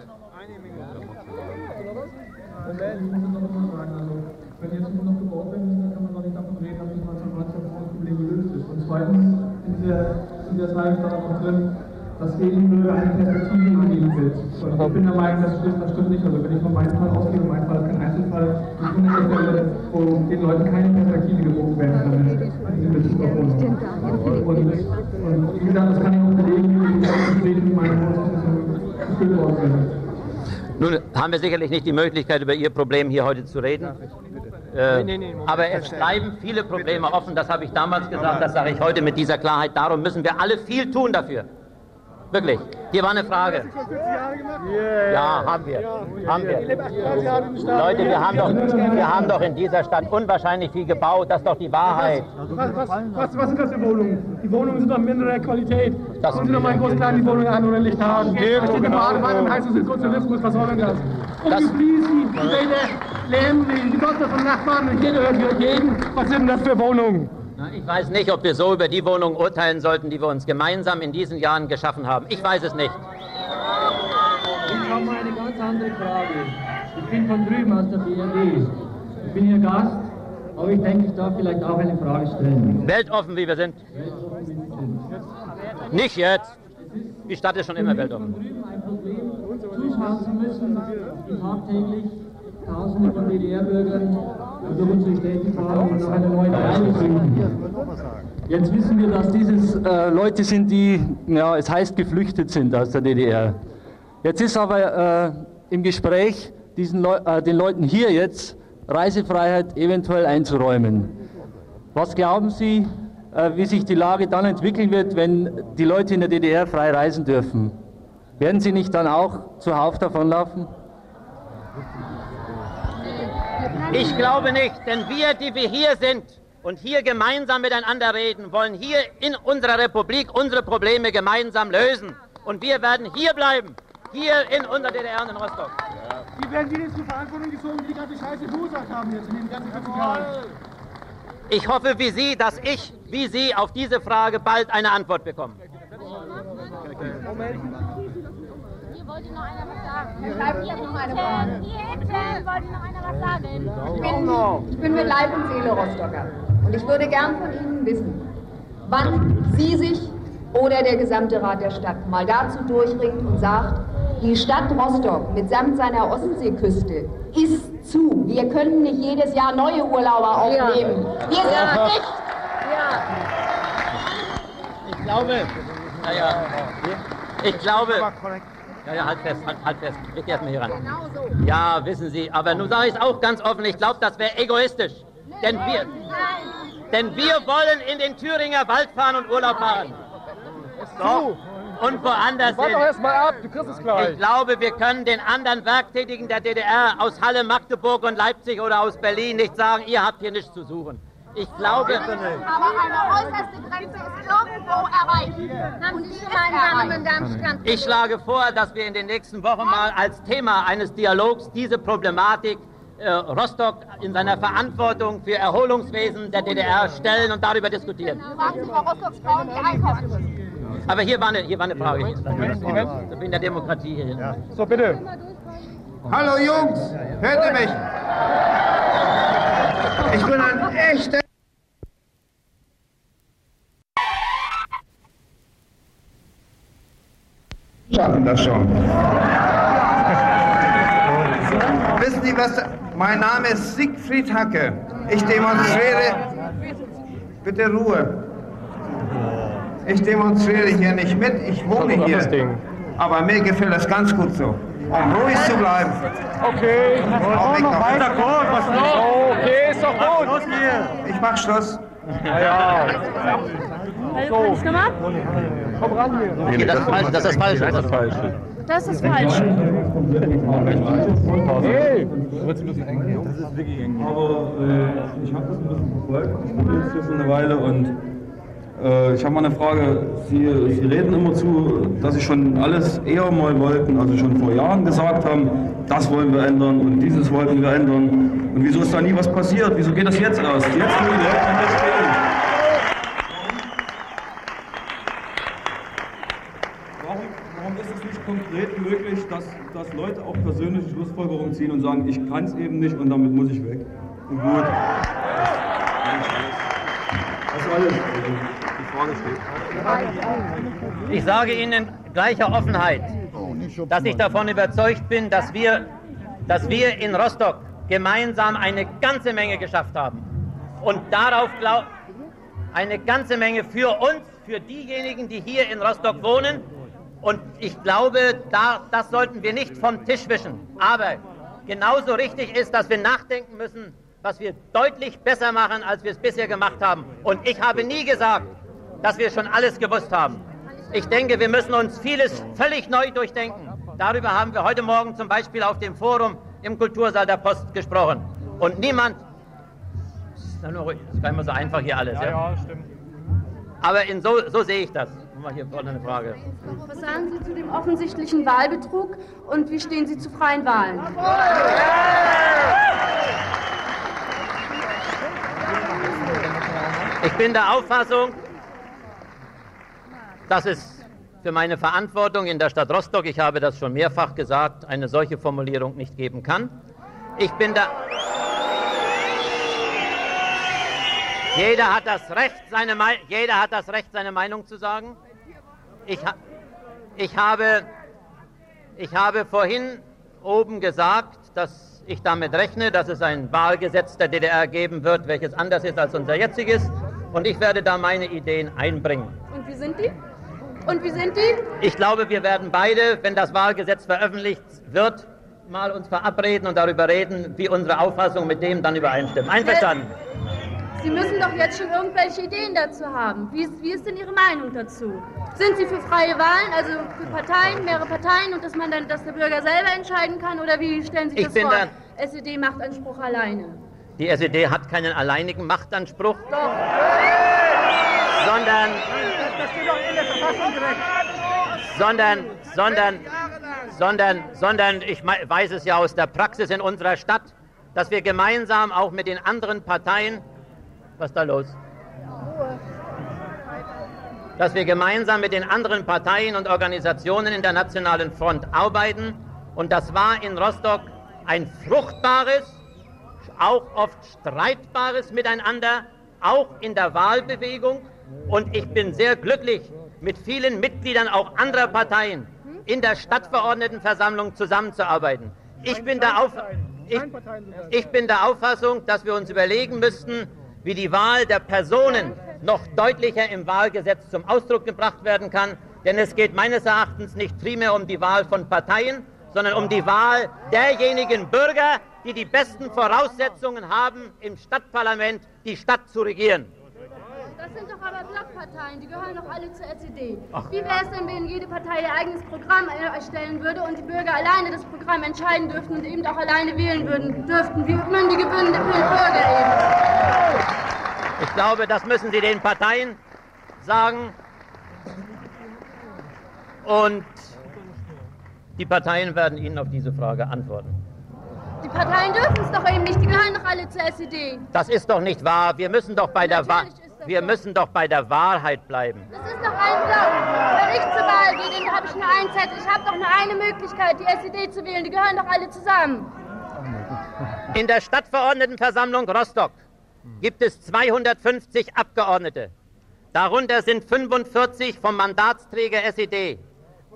Wenn jetzt nur noch gebaut werden müssen, dann kann man noch nicht davon reden, dass das 1990 das Problem gelöst ist. Und zweitens, in der, in der Slide stand noch drin, dass Bürger eine Perspektive gegeben wird. Und ich bin der Meinung, das stimmt, das stimmt nicht. Also wenn ich von meinem Fall ausgehe, mein Fall ist kein Einzelfall, ich bin an der Stelle, wo den Leuten keine Perspektive geboten werden kann in Bezug auf uns. Und, und wie gesagt, das kann ich auch belegen, wie ich auch bestätigen, meine Wohnung geführt worden sind. Nun haben wir sicherlich nicht die Möglichkeit, über Ihr Problem hier heute zu reden. Äh, aber es bleiben viele Probleme offen, das habe ich damals gesagt, das sage ich heute mit dieser Klarheit. Darum müssen wir alle viel tun dafür. Wirklich. Hier war eine Frage. Ja, haben wir. Haben wir. Leute, wir haben, doch, wir haben doch in dieser Stadt unwahrscheinlich viel gebaut. Das ist doch die Wahrheit. Was, was, was, was sind das für Wohnungen? Die Wohnungen sind doch minderer Qualität. Das Gucken Sie doch mal in Großklein die Wohnungen an oder Licht haben. Da steht eine Badewanne und heißt es ist Sozialismus. Was soll denn das? Und Das- die Fliesen, die Wälder, Lärm, die Kosten von Nachbarn und jeder hört jeden. Was sind denn das für Wohnungen? Ich weiß nicht, ob wir so über die Wohnungen urteilen sollten, die wir uns gemeinsam in diesen Jahren geschaffen haben. Ich weiß es nicht. Ich habe mal eine ganz andere Frage. Ich bin von drüben aus der BRD. Ich bin hier Gast, aber ich denke, ich darf vielleicht auch eine Frage stellen. Weltoffen, wie wir sind. Nicht jetzt. Die Stadt ist schon immer weltoffen. Zuschauen zu müssen, wie tagtäglich Tausende von DDR-Bürgern durch unsere Städte fahren und nach einer neuen Reise suchen. Jetzt wissen wir, dass dieses äh, Leute sind, die, ja, es heißt, geflüchtet sind aus der DDR. Jetzt ist aber äh, im Gespräch, diesen Leu äh, den Leuten hier jetzt Reisefreiheit eventuell einzuräumen. Was glauben Sie, äh, wie sich die Lage dann entwickeln wird, wenn die Leute in der DDR frei reisen dürfen? Werden Sie nicht dann auch zuhauf davonlaufen? Ich glaube nicht, denn wir, die wir hier sind und hier gemeinsam miteinander reden, wollen hier in unserer Republik unsere Probleme gemeinsam lösen. Und wir werden hier bleiben, hier in unserer DDR und in Rostock. Wie werden die jetzt zur Verantwortung gezogen, die ganze Scheiße verursacht haben jetzt in den ganzen 40 Jahren? Ich hoffe wie Sie, dass ich, wie Sie, auf diese Frage bald eine Antwort bekomme. Ich bin, ich bin mit Leib und Seele Rostocker. Und ich würde gern von Ihnen wissen, wann Sie sich oder der gesamte Rat der Stadt mal dazu durchringt und sagt, die Stadt Rostock mitsamt seiner Ostseeküste ist zu. Wir können nicht jedes Jahr neue Urlauber aufnehmen. Wir sind nicht. Ich glaube, naja, ich glaube, ja, ja, halt fest, halt, halt fest, leg erstmal hier ran. Ja, wissen Sie, aber nun sage ich es auch ganz offen, ich glaube, das wäre egoistisch. Denn wir, denn wir wollen in den Thüringer Wald fahren und Urlaub machen. So. Und woanders Warte hin. doch erst mal ab, du kriegst es gleich. Ich glaube, wir können den anderen Werktätigen der DDR aus Halle, Magdeburg und Leipzig oder aus Berlin nicht sagen, ihr habt hier nichts zu suchen. Ich glaube, Aber eine äußerste Grenze ist irgendwo erreicht. Haben Sie schon mal einen Darmstadt? Ich schlage vor, dass wir in den nächsten Wochen mal als Thema eines Dialogs diese Problematik äh, Rostock in seiner Verantwortung für Erholungswesen der DDR stellen und darüber diskutieren. Fragen Sie Frau Rostocks Frauen, die einkaufen. Aber hier war eine, hier war eine Frage. Ich bin der Demokratie hier. So, bitte. Hallo Jungs, hört ihr mich? Ich bin ein echter. Schaffen das schon. Wissen Sie was? Mein Name ist Siegfried Hacke. Ich demonstriere. Bitte Ruhe. Ich demonstriere hier nicht mit, ich wohne hier. Aber mir gefällt das ganz gut so. Um ruhig zu bleiben. Okay. Auch noch weiter. Was noch? Okay, ist doch gut. Los Ich mach Schluss. Ja, ja. So. Komm ran hier. Nee, das ist falsch, das ist falsch. Das ist falsch. Das ist falsch. Hey. Das ist wirklich eng. Aber äh, ich habe das ein bisschen verfolgt. Ich bin jetzt hier schon eine Weile und äh, ich habe mal eine Frage. Sie, Sie reden immer zu, dass Sie schon alles eher mal wollten, also schon vor Jahren gesagt haben, das wollen wir ändern und dieses wollten wir ändern. Und wieso ist da nie was passiert? Wieso geht das jetzt erst? Jetzt, wo die Leute nicht stehen. Warum, warum ist es nicht konkret möglich, dass, dass Leute auch persönliche Schlussfolgerungen ziehen und sagen, ich kann es eben nicht und damit muss ich weg? Und gut. Das ist alles. Ich sage Ihnen gleicher Offenheit, dass ich davon überzeugt bin, dass wir, dass wir in Rostock gemeinsam eine ganze Menge geschafft haben. Und darauf glaubt eine ganze Menge für uns, für diejenigen, die hier in Rostock wohnen. Und ich glaube, da, das sollten wir nicht vom Tisch wischen. Aber genauso richtig ist, dass wir nachdenken müssen, was wir deutlich besser machen, als wir es bisher gemacht haben. Und ich habe nie gesagt, dass wir schon alles gewusst haben. Ich denke, wir müssen uns vieles völlig neu durchdenken. Darüber haben wir heute Morgen zum Beispiel auf dem Forum im Kultursaal der Post gesprochen. Und niemand, das ist gar nicht mehr so einfach hier alles. Ja, ja, stimmt. Aber in so, so sehe ich das. Mal hier vorne eine Frage. Was sagen Sie zu dem offensichtlichen Wahlbetrug und wie stehen Sie zu freien Wahlen? Ich bin der Auffassung, dass es für meine Verantwortung in der Stadt Rostock, ich habe das schon mehrfach gesagt, eine solche Formulierung nicht geben kann. Ich bin da. Jeder hat das Recht, seine, jeder hat das Recht, seine Meinung zu sagen. Ich, ha ich, habe, ich habe vorhin oben gesagt, dass ich damit rechne, dass es ein Wahlgesetz der DDR geben wird, welches anders ist als unser jetziges. Und ich werde da meine Ideen einbringen. Und wie sind die? Und wie sind die? Ich glaube, wir werden beide, wenn das Wahlgesetz veröffentlicht wird, mal uns verabreden und darüber reden, wie unsere Auffassung mit dem dann übereinstimmt. Einverstanden? Sie müssen doch jetzt schon irgendwelche Ideen dazu haben. Wie ist, wie ist denn Ihre Meinung dazu? Sind Sie für freie Wahlen, also für Parteien, mehrere Parteien und dass man dann, dass der Bürger selber entscheiden kann? Oder wie stellen Sie sich das vor? SED macht Anspruch alleine. Die SED hat keinen alleinigen Machtanspruch. Doch. Sondern das steht doch in der Verfassung direkt. Sondern, sondern, sondern, sondern, ich weiß es ja aus der Praxis in unserer Stadt, dass wir gemeinsam auch mit den anderen Parteien, was ist da los? Dass wir gemeinsam mit den anderen Parteien und Organisationen in der Nationalen Front arbeiten. Und das war in Rostock ein fruchtbares, auch oft streitbares Miteinander, auch in der Wahlbewegung und ich bin sehr glücklich, mit vielen Mitgliedern auch anderer Parteien in der Stadtverordnetenversammlung zusammenzuarbeiten. Ich bin, der Auf ich, ich bin der Auffassung, dass wir uns überlegen müssten, wie die Wahl der Personen noch deutlicher im Wahlgesetz zum Ausdruck gebracht werden kann. Denn es geht meines Erachtens nicht primär um die Wahl von Parteien, sondern um die Wahl derjenigen Bürger, die die besten Voraussetzungen haben, im Stadtparlament die Stadt zu regieren. Das sind doch aber Blockparteien, die gehören doch alle zur SED. Ach. Wie wäre es denn, wenn jede Partei ihr eigenes Programm erstellen würde und die Bürger alleine das Programm entscheiden dürften und eben auch alleine wählen würden, dürften, wie mündige Bürger eben? Ich glaube, das müssen Sie den Parteien sagen. Und die Parteien werden Ihnen auf diese Frage antworten. Die Parteien dürfen es doch eben nicht, die gehören doch alle zur SED. Das ist doch nicht wahr. Wir müssen doch bei Natürlich der Wahl. Wir müssen doch bei der Wahrheit bleiben. Das ist doch ein Block. Wenn ich zur Wahl gehe, dann habe ich nur einen Zettel. Ich habe doch nur eine Möglichkeit, die SED zu wählen. Die gehören doch alle zusammen. In der Stadtverordnetenversammlung Rostock gibt es 250 Abgeordnete. Darunter sind 45 vom Mandatsträger SED,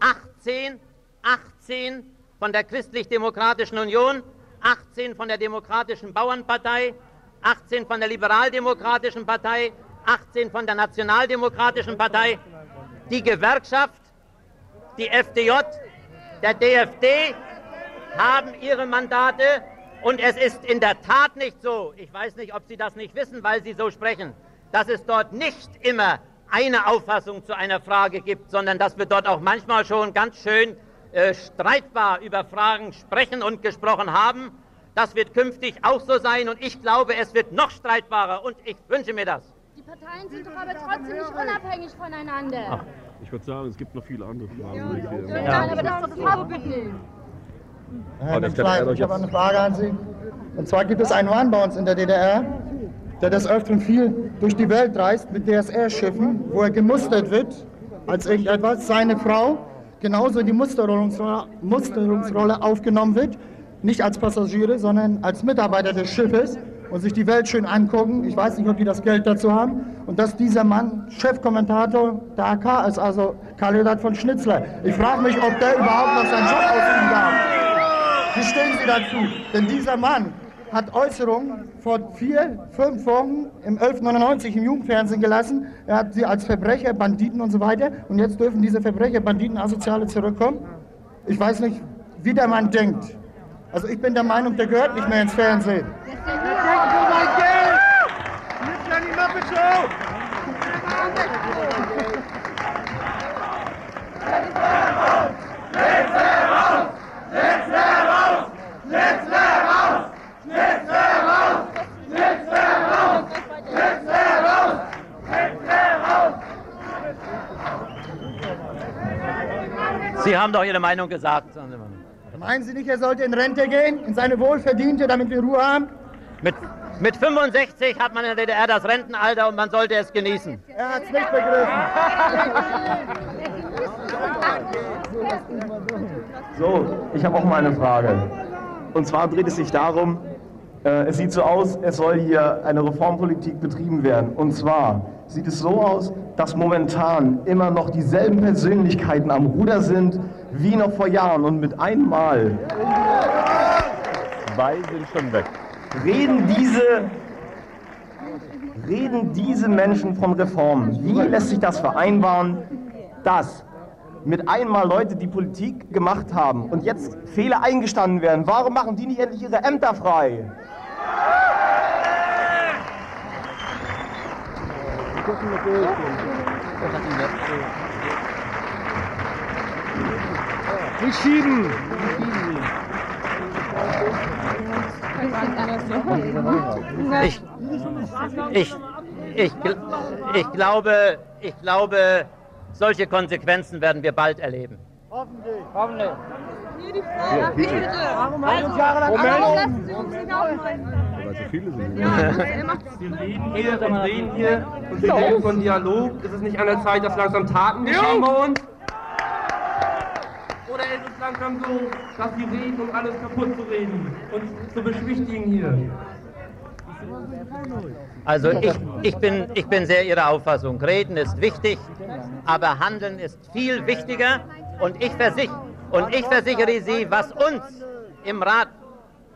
18, 18 von der Christlich-Demokratischen Union, 18 von der Demokratischen Bauernpartei, 18 von der Liberaldemokratischen Partei, 18 von der Nationaldemokratischen Partei, die Gewerkschaft, die FDJ, der DFD haben ihre Mandate und es ist in der Tat nicht so, ich weiß nicht, ob Sie das nicht wissen, weil Sie so sprechen, dass es dort nicht immer eine Auffassung zu einer Frage gibt, sondern dass wir dort auch manchmal schon ganz schön äh, streitbar über Fragen sprechen und gesprochen haben. Das wird künftig auch so sein und ich glaube, es wird noch streitbarer und ich wünsche mir das. Die Parteien sind doch aber trotzdem nicht unabhängig voneinander. Ach, ich würde sagen, es gibt noch viele andere Fragen. Ja, ja. ja. aber das ist doch Hauptproblem. Herr Schleif, ich habe eine Frage an Sie. Und zwar gibt es einen Mann bei uns in der DDR, der des Öfteren viel durch die Welt reist mit DSR-Schiffen, wo er gemustert wird als irgendetwas. Seine Frau genauso in die Musterungsrolle, Musterungsrolle aufgenommen wird, nicht als Passagiere, sondern als Mitarbeiter des Schiffes und sich die Welt schön angucken. Ich weiß nicht, ob die das Geld dazu haben. Und dass dieser Mann Chefkommentator der AK ist, also Kandidat von Schnitzler. Ich frage mich, ob der überhaupt noch seinen Job ausüben darf. Wie stehen Sie dazu? Denn dieser Mann hat Äußerungen vor vier, fünf Wochen im 1199 im Jugendfernsehen gelassen. Er hat sie als Verbrecher, Banditen und so weiter. Und jetzt dürfen diese Verbrecher, Banditen, Asoziale zurückkommen. Ich weiß nicht, wie der Mann denkt. Also ich bin der Meinung, der gehört nicht mehr ins Fernsehen. Sie haben doch Ihre Meinung gesagt. Meinen Sie nicht, er sollte in Rente gehen, in seine wohlverdiente, damit wir Ruhe haben? Mit, mit 65 hat man in der DDR das Rentenalter und man sollte es genießen. Er hat es nicht begriffen. So, ich habe auch mal eine Frage. Und zwar dreht es sich darum, äh, es sieht so aus, es soll hier eine Reformpolitik betrieben werden. Und zwar sieht es so aus, dass momentan immer noch dieselben Persönlichkeiten am Ruder sind wie noch vor Jahren. Und mit einmal Zwei sind schon weg. reden diese, reden diese Menschen von Reformen. Wie lässt sich das vereinbaren, dass mit einmal Leute die Politik gemacht haben und jetzt Fehler eingestanden werden? Warum machen die nicht endlich ihre Ämter frei? Nicht schieben! Ich, ich, ich, ich, glaube, ich glaube, solche Konsequenzen werden wir bald erleben. Hoffentlich. Hier, bitte. Warum Also, lassen Sie uns hinaushalten? Weil so viele sind. Ja, er macht Wir reden hier und reden hier und wir reden von Dialog. Ist es nicht an der Zeit, dass langsam Taten geschehen bei uns? Oder ist es langsam so, dass wir reden, um alles kaputt zu reden und zu beschwichtigen hier? Also ich, ich, bin, ich bin sehr Ihrer Auffassung. Reden ist wichtig, aber Handeln ist viel wichtiger. Und ich, versich, und ich versichere Sie, was uns im Rat,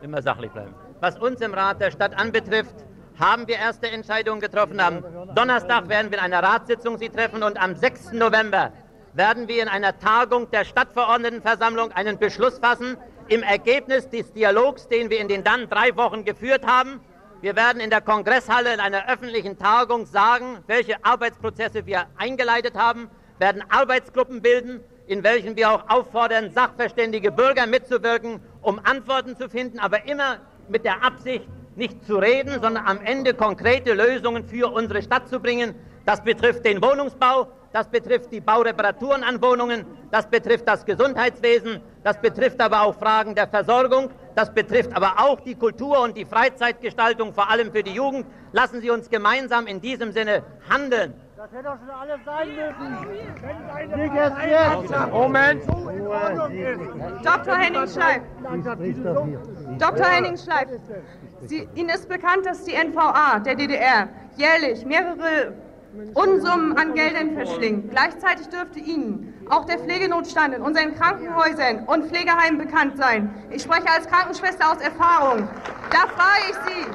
immer sachlich bleiben, was uns im Rat der Stadt anbetrifft, haben wir erste Entscheidungen getroffen. Am Donnerstag werden wir in einer Ratssitzung Sie treffen und am 6. November werden wir in einer Tagung der Stadtverordnetenversammlung einen Beschluss fassen im Ergebnis des Dialogs, den wir in den dann drei Wochen geführt haben. Wir werden in der Kongresshalle in einer öffentlichen Tagung sagen, welche Arbeitsprozesse wir eingeleitet haben, werden Arbeitsgruppen bilden, in welchen wir auch auffordern, sachverständige Bürger mitzuwirken, um Antworten zu finden, aber immer mit der Absicht, nicht zu reden, sondern am Ende konkrete Lösungen für unsere Stadt zu bringen. Das betrifft den Wohnungsbau, das betrifft die Baureparaturen an Wohnungen, das betrifft das Gesundheitswesen, das betrifft aber auch Fragen der Versorgung, das betrifft aber auch die Kultur und die Freizeitgestaltung, vor allem für die Jugend. Lassen Sie uns gemeinsam in diesem Sinne handeln. Das hätte doch schon alles sein müssen. Nicht erst jetzt. Moment. Dr. Henning Schleif. Dr. Henning Schleif. Sie, Ihnen ist bekannt, dass die NVA der DDR jährlich mehrere Unsummen an Geldern verschlingt. Gleichzeitig dürfte Ihnen auch der Pflegenotstand in unseren Krankenhäusern und Pflegeheimen bekannt sein. Ich spreche als Krankenschwester aus Erfahrung. Da frage ich Sie,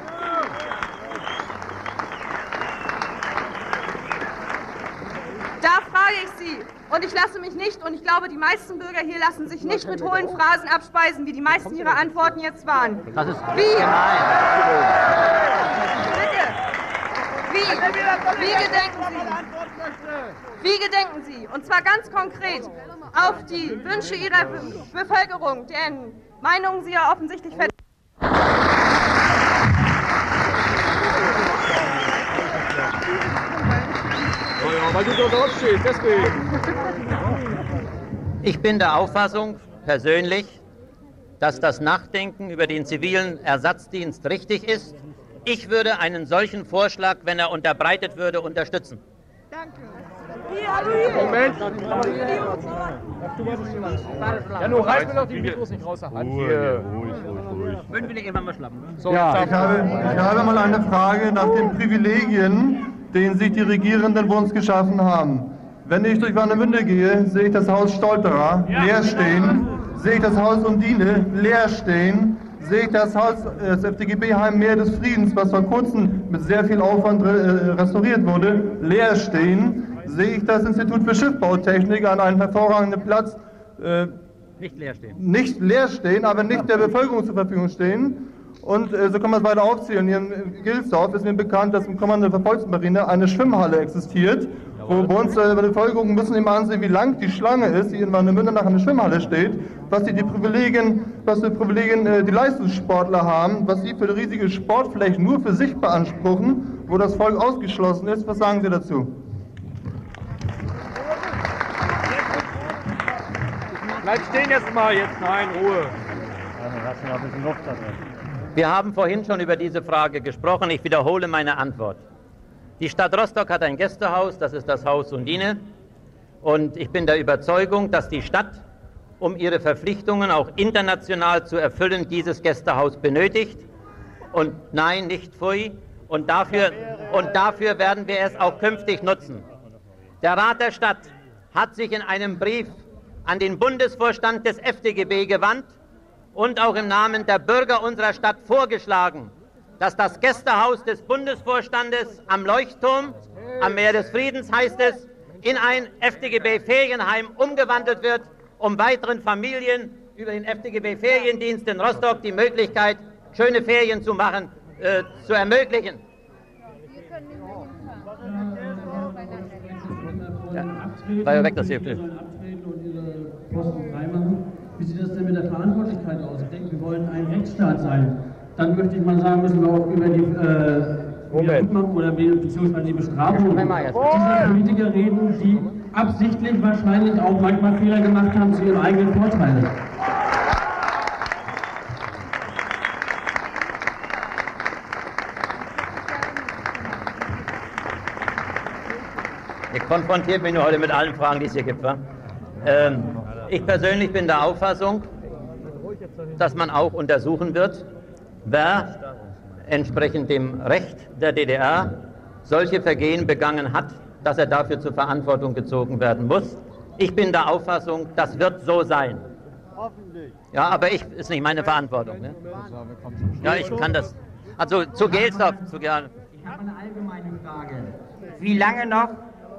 Da frage ich Sie. Und ich lasse mich nicht, und ich glaube, die meisten Bürger hier lassen sich nicht mit hohlen Phrasen abspeisen, wie die meisten Ihrer Antworten jetzt waren. Das ist Wie? gemein. Bitte. Wie? Wie gedenken Sie? Wie gedenken Sie? Und zwar ganz konkret auf die Wünsche Ihrer Be Bevölkerung, deren Meinungen Sie ja offensichtlich vertreten. Naja, weil du dort drauf stehst, deswegen. Ich bin der Auffassung, persönlich, dass das Nachdenken über den zivilen Ersatzdienst richtig ist. Ich würde einen solchen Vorschlag, wenn er unterbreitet würde, unterstützen. Danke. Moment. Ja, nur reiß mir doch die Mikros nicht raus der Hand hier. Würden wir nicht immer mal schlappen? So, Ja, ich habe, ich habe mal eine Frage nach den Privilegien, denen sich die Regierenden bei uns geschaffen haben. Wenn ich durch Warnemünde gehe, sehe ich das Haus Stolterer leer stehen, sehe ich das Haus Undine leer stehen, sehe ich das Haus, äh, das FDGB-Heim Meer des Friedens, was vor kurzem mit sehr viel Aufwand äh, restauriert wurde, leer stehen, sehe ich das Institut für Schiffbautechnik an einem hervorragenden Platz äh, Nicht leer stehen. nicht leer stehen, aber nicht der Bevölkerung zur Verfügung stehen. Und äh, so kann man es weiter aufzählen. Hier in Gilsdorf ist mir bekannt, dass im Kommando der Volksmarine eine Schwimmhalle existiert, wo bei uns äh, bei der Bevölkerung müssen immer ansehen, wie lang die Schlange ist, die in Warnemünde nach einer Schwimmhalle steht, was die, die Privilegien, was für Privilegien äh, die Leistungssportler haben, was sie für riesige Sportflächen nur für sich beanspruchen, wo das Volk ausgeschlossen ist. Was sagen Sie dazu? Bleib stehen jetzt mal, jetzt nein, Ruhe. Wir haben vorhin schon über diese Frage gesprochen. Ich wiederhole meine Antwort. Die Stadt Rostock hat ein Gästehaus, das ist das Haus Undine. Und ich bin der Überzeugung, dass die Stadt, um ihre Verpflichtungen auch international zu erfüllen, dieses Gästehaus benötigt. Und nein, nicht Pfui. Und dafür, und dafür werden wir es auch künftig nutzen. Der Rat der Stadt hat sich in einem Brief an den Bundesvorstand des FDGB gewandt und auch im Namen der Bürger unserer Stadt vorgeschlagen, dass das Gästehaus des Bundesvorstandes am Leuchtturm, am Meer des Friedens heißt es, in ein FDGB-Ferienheim umgewandelt wird, um weiteren Familien über den FDGB-Feriendienst in Rostock die Möglichkeit, schöne Ferien zu machen, äh, zu ermöglichen. Ja, weg, das freimachen. Wie sieht das denn mit der Verantwortlichkeit aus? Ich denke, wir wollen ein Rechtsstaat sein. Dann möchte ich mal sagen, müssen wir auch über die äh, Wiedergutmachung oder be- beziehungsweise die Bestrafung dieser Politiker reden, die absichtlich wahrscheinlich auch manchmal Fehler gemacht haben zu ihrem eigenen Vorteil. Ihr konfrontiert mich nur heute mit allen Fragen, die es hier gibt. Ähm, ich persönlich bin der Auffassung, dass man auch untersuchen wird, wer entsprechend dem Recht der DDR solche Vergehen begangen hat, dass er dafür zur Verantwortung gezogen werden muss. Ich bin der Auffassung, das wird so sein. Ja, aber ich ist nicht meine Verantwortung. Ne? Ja, ich kann das. Also zu Gelsdorf, zu gerne. Ich habe eine allgemeine Frage. Wie lange noch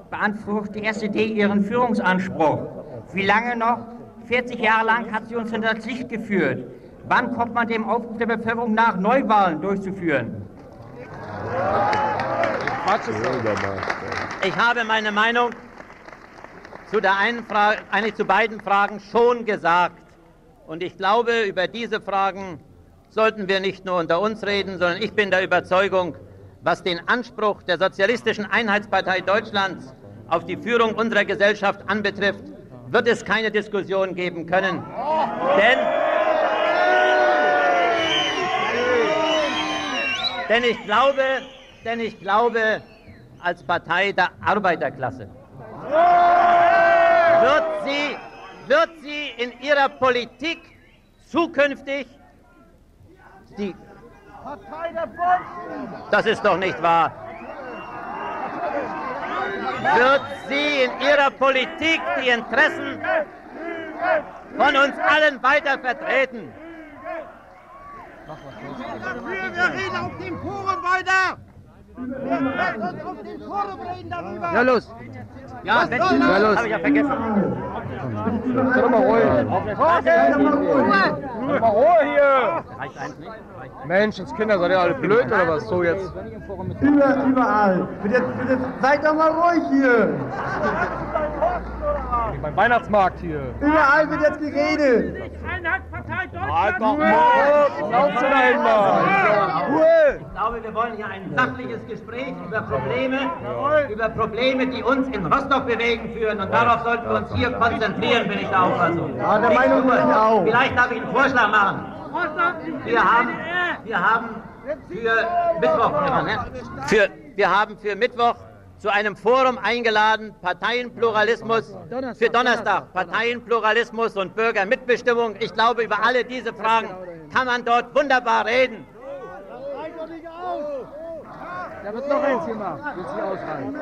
beansprucht die SED ihren Führungsanspruch? Wie lange noch? 40 Jahre lang hat sie uns hinter das Licht geführt. Wann kommt man dem Aufruf der Bevölkerung nach, Neuwahlen durchzuführen? Ich habe meine Meinung zu der einen Frage, eigentlich zu beiden Fragen schon gesagt. Und ich glaube, über diese Fragen sollten wir nicht nur unter uns reden, sondern ich bin der Überzeugung, was den Anspruch der Sozialistischen Einheitspartei Deutschlands auf die Führung unserer Gesellschaft anbetrifft, wird es keine Diskussion geben können. Denn, denn ich glaube, denn ich glaube, als Partei der Arbeiterklasse wird sie, wird sie in ihrer Politik zukünftig die Partei der Burschen! Das ist doch nicht wahr. Wird sie in ihrer Politik die Interessen von uns allen weiter vertreten? Wir reden auf dem Forum weiter! Wir uns auf dem Forum reden darüber! Ja, los. Ja, wenn, soll das? ja, los. Habe ich ja vergessen. Sei doch mal ruhig. Ruhe! Mal Ruhe hier! Reicht eins nicht? Menschenskinder, seid ihr alle blöd oder was? So jetzt. Über, überall. Bitte, bitte, seid doch mal ruhig hier. Beim Weihnachtsmarkt hier. Überall wird jetzt geredet. Halt doch Deutschland! mal! Lauf zu da! Ruhe! Ich glaube, wir wollen hier ein sachliches Gespräch über Probleme, über Probleme, die uns in Rostock bewegen, führen. Und darauf sollten wir uns hier konzentrieren, bin ich der Auffassung. Ja, der Meinung bin ich auch. Vielleicht darf ich einen Vorschlag machen. Wir haben, wir haben für Mittwoch, ne? für, wir haben für Mittwoch zu einem Forum eingeladen, Parteienpluralismus für Donnerstag, Parteienpluralismus und Bürgermitbestimmung. Ich glaube, über alle diese Fragen kann man dort wunderbar reden. Da wird noch eins gemacht, wenn Sie ausreichen.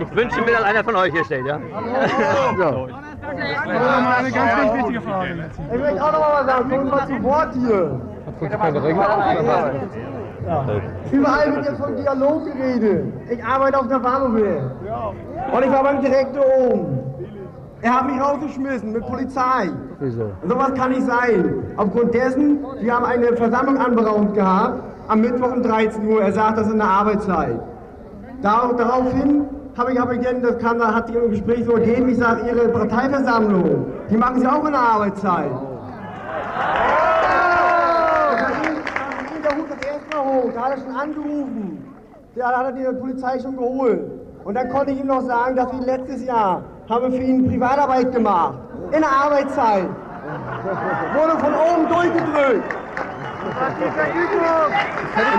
Ich wünsche mir, dass einer von euch hier steht, ja? So. Eine ganz wichtige Frage. Ich möchte auch noch mal was sagen. Kommt mal zu Wort hier. Überall wird jetzt von Dialog geredet. Ich arbeite auf der Bahnhofwehr. Und ich war beim Direktor oben. Er hat mich rausgeschmissen mit Polizei. Wieso? Sowas kann nicht sein. Aufgrund dessen, wir haben eine Versammlung anberaumt gehabt, am Mittwoch um 13 Uhr. Er sagt, das ist eine Arbeitszeit. Dar daraufhin habe ich aber again, das da hat sich im Gespräch so ergeben, ich sage, Ihre Parteiversammlung, die machen Sie auch in der Arbeitszeit. Der Hut das erstmal er schon angerufen. Da hat die Polizei schon geholt. Und dann konnte ich ihm noch sagen, dass wir letztes Jahr haben für ihn Privatarbeit gemacht. In der Arbeitszeit. Wurde von oben durchgedrückt.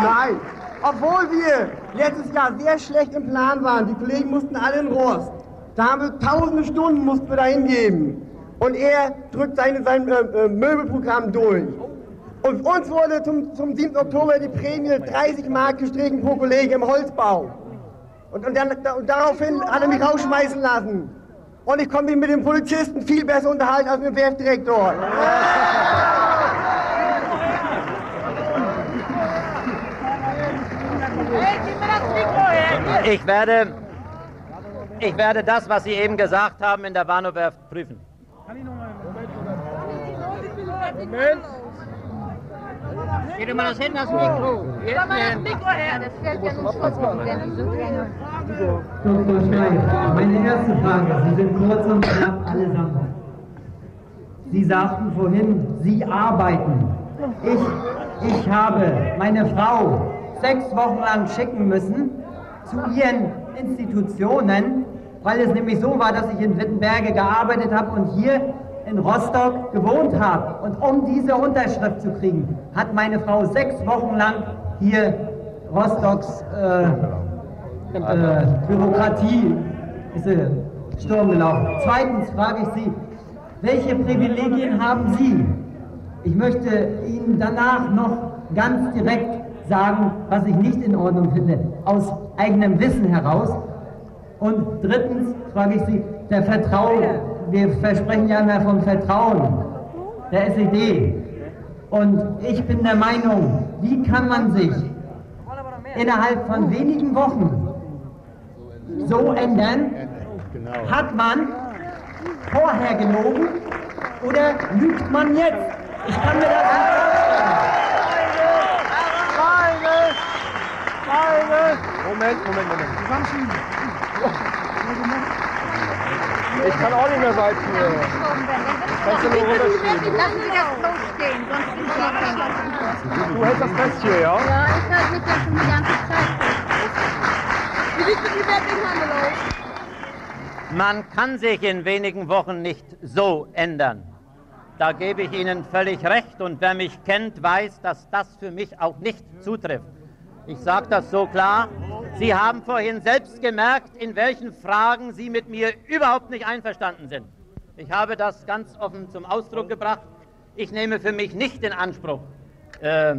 Nein. Obwohl wir letztes Jahr sehr schlecht im Plan waren. Die Kollegen mussten alle in Rost. Da haben wir tausende Stunden mussten wir da hingeben. Und er drückt seine, sein äh, äh, Möbelprogramm durch. Und uns wurde zum, zum 7. Oktober die Prämie 30 Mark gestrichen pro Kollege im Holzbau. Und, und, dann, und daraufhin hat er mich rausschmeißen lassen. Und ich konnte mich mit dem Polizisten viel besser unterhalten als mit dem Werfdirektor. Ich werde, ich werde das, was Sie eben gesagt haben, in der Bahnhofwerft prüfen. Moment. Geh doch mal das hin, das Mikro. Komm mal das Mikro her, das fällt ja nicht. Dr. Schneider, meine erste Frage, Sie sind kurz und knapp allesamt. Sie sagten vorhin, Sie arbeiten. Ich, ich habe meine Frau sechs Wochen lang schicken müssen zu ihren Institutionen, weil es nämlich so war, dass ich in Wittenberge gearbeitet habe und hier in Rostock gewohnt habe. Und um diese Unterschrift zu kriegen, hat meine Frau sechs Wochen lang hier Rostocks äh, äh, Bürokratie ist Sturm gelaufen. Zweitens frage ich Sie, welche Privilegien haben Sie? Ich möchte Ihnen danach noch ganz direkt sagen, was ich nicht in Ordnung finde, aus eigenem Wissen heraus. Und drittens frage ich Sie, der Vertrauen, wir versprechen ja immer vom Vertrauen der SED. Und ich bin der Meinung, wie kann man sich innerhalb von wenigen Wochen so ändern? Hat man vorher gelogen oder lügt man jetzt? Ich kann mir das nicht vorstellen. Moment, Moment, Moment. Ich kann auch nicht mehr weit hier. Kannst du nur runterschieben. Lassen Sie das sonst Sie abhängig. Du hältst das fest hier, ja? Ja, ich halte mich ja schon die ganze Zeit fest. Wie sieht es mit dem Handel aus? Man kann sich in wenigen Wochen nicht so ändern. Da gebe ich Ihnen völlig recht und wer mich kennt, weiß, dass das für mich auch nicht zutrifft. Ich sage das so klar. Sie haben vorhin selbst gemerkt, in welchen Fragen Sie mit mir überhaupt nicht einverstanden sind. Ich habe das ganz offen zum Ausdruck gebracht. Ich nehme für mich nicht in Anspruch, äh,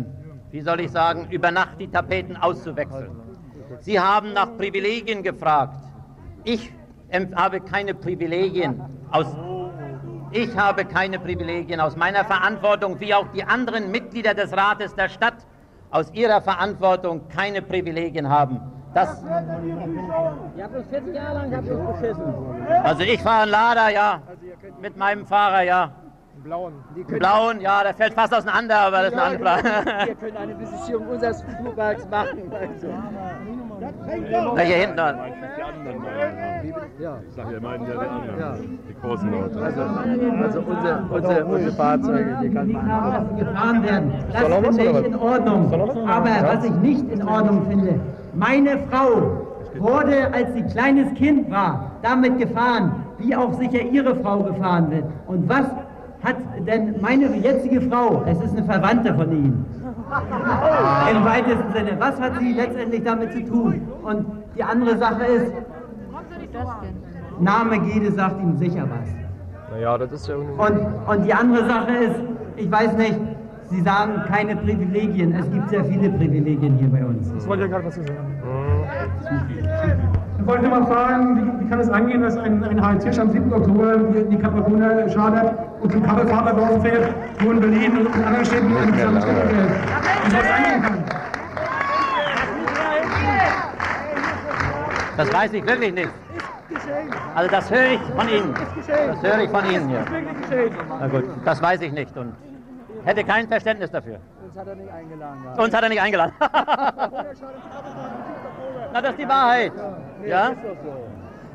wie soll ich sagen, über Nacht die Tapeten auszuwechseln. Sie haben nach Privilegien gefragt. Ich habe keine Privilegien aus ich habe keine Privilegien aus meiner Verantwortung, wie auch die anderen Mitglieder des Rates der Stadt aus ihrer Verantwortung keine Privilegien haben. Das, Ihr habt uns 40 Jahre lang habt ihr uns beschissen. also ich fahre einen Lader, ja, mit meinem Fahrer, ja. Blauen. Blauen, ja, der fällt fast auseinander, aber das ist eine andere Frage. Wir können eine Besichtigung unseres Fuhrwerks machen. Also. Na, hier hinten. Ja. Ich sag ja immer, der, der andere. Die großen Leute. Also, also unsere, unsere, unsere Fahrzeuge, die kann man. gefahren werden. Das finde ich in Ordnung. Aber Ja. was ich nicht in Ordnung finde, meine Frau wurde, als sie kleines Kind war, damit gefahren, wie auch sicher ihre Frau gefahren wird. Und was hat denn meine jetzige Frau, es ist eine Verwandte von Ihnen, Im weitesten Sinne. Was hat sie letztendlich damit zu tun? Und die andere Sache ist, Name Gede sagt ihm sicher was. Naja, das ist ja. Und, und die andere Sache ist, ich weiß nicht, Sie sagen keine Privilegien. Es gibt sehr viele Privilegien hier bei uns. Das wollte ja gerade was sagen. Ich wollte mal fragen, wie, wie kann es angehen, dass ein, ein HZ am 7. Oktober hier in die Kaperone schadert und zum Kappelfahrer fährt, wo in Berlin und in anderen Städten in gesamten Städten fährt? Wie soll es angehen kann? Das weiß ich wirklich nicht. Also das höre ich von Ihnen. Das höre ich von Ihnen hier. Na gut, das weiß ich nicht und hätte kein Verständnis dafür. Uns hat er nicht eingeladen. Uns hat er nicht eingeladen. Na, das ist die Wahrheit. Ja?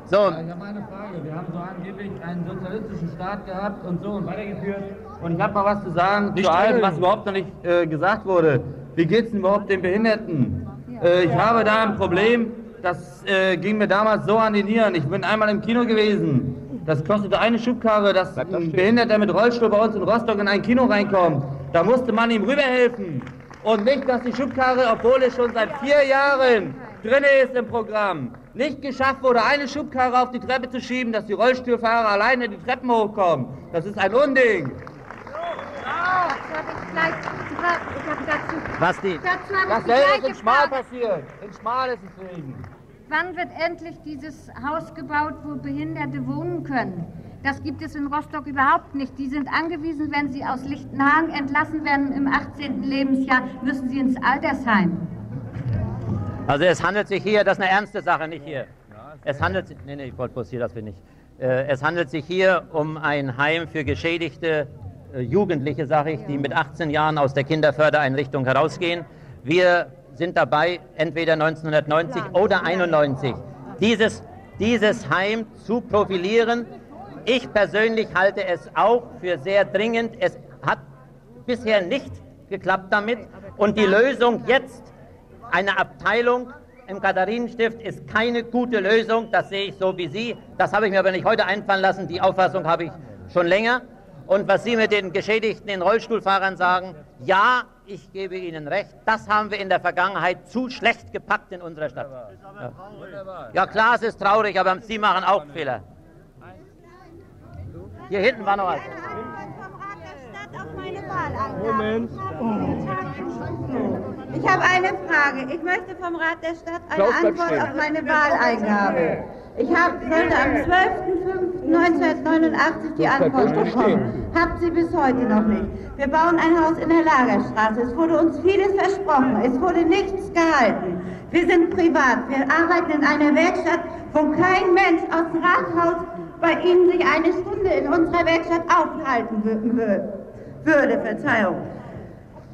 So. Ich habe eine Frage. Wir haben so angeblich einen sozialistischen Staat gehabt und so und weitergeführt. Und ich habe mal was zu sagen Nicht zu allem, was überhaupt noch nicht äh, gesagt wurde. Wie geht es denn überhaupt den Behinderten? Äh, ich habe da ein Problem, das äh, ging mir damals so an die Nieren. Ich bin einmal im Kino gewesen. Das kostete eine Schubkarre, dass ein Behinderter mit Rollstuhl bei uns in Rostock in ein Kino reinkommt. Da musste man ihm rüberhelfen. Und nicht, dass die Schubkarre, obwohl es schon seit vier Jahren drin ist im Programm, nicht geschafft wurde, eine Schubkarre auf die Treppe zu schieben, dass die Rollstuhlfahrer alleine die Treppen hochkommen. Das ist ein Unding. Was die? Dazu habe ich die Dasselbe ist gleiche in Schmal passiert. In Schmal ist es wegen. Wann wird endlich dieses Haus gebaut, wo Behinderte wohnen können? Das gibt es in Rostock überhaupt nicht. Die sind angewiesen, wenn sie aus Lichtenhagen entlassen werden im 18. Lebensjahr, müssen sie ins Altersheim. Also es handelt sich hier, das ist eine ernste Sache, nicht hier. Es handelt sich, nee, nee, ich wollte bloß hier, das bin ich. Äh, Es handelt sich hier um ein Heim für geschädigte äh, Jugendliche, sage ich, die mit 18 Jahren aus der Kinderfördereinrichtung herausgehen. Wir sind dabei, entweder 1990 oder 91, dieses, dieses Heim zu profilieren. Ich persönlich halte es auch für sehr dringend. Es hat bisher nicht geklappt damit. Und die Lösung jetzt eine Abteilung im Katharinenstift ist keine gute Lösung, das sehe ich so wie Sie. Das habe ich mir aber nicht heute einfallen lassen, die Auffassung habe ich schon länger. Und was Sie mit den Geschädigten, den Rollstuhlfahrern sagen, ja, ich gebe Ihnen recht, das haben wir in der Vergangenheit zu schlecht gepackt in unserer Stadt. Ja, ja klar, es ist traurig, aber Sie machen auch Fehler. Hier hinten war noch was. Moment. Ich habe eine Frage. Ich möchte vom Rat der Stadt eine Klaus, Antwort stehen. auf meine Wahleingabe. Ich hab, sollte am 12.05.1989 die Antwort bekommen. Habt sie bis heute noch nicht. Wir bauen ein Haus in der Lagerstraße. Es wurde uns vieles versprochen. Es wurde nichts gehalten. Wir sind privat. Wir arbeiten in einer Werkstatt, wo kein Mensch aus dem Rathaus bei Ihnen sich eine Stunde in unserer Werkstatt aufhalten wür- wür- würde. Verzeihung.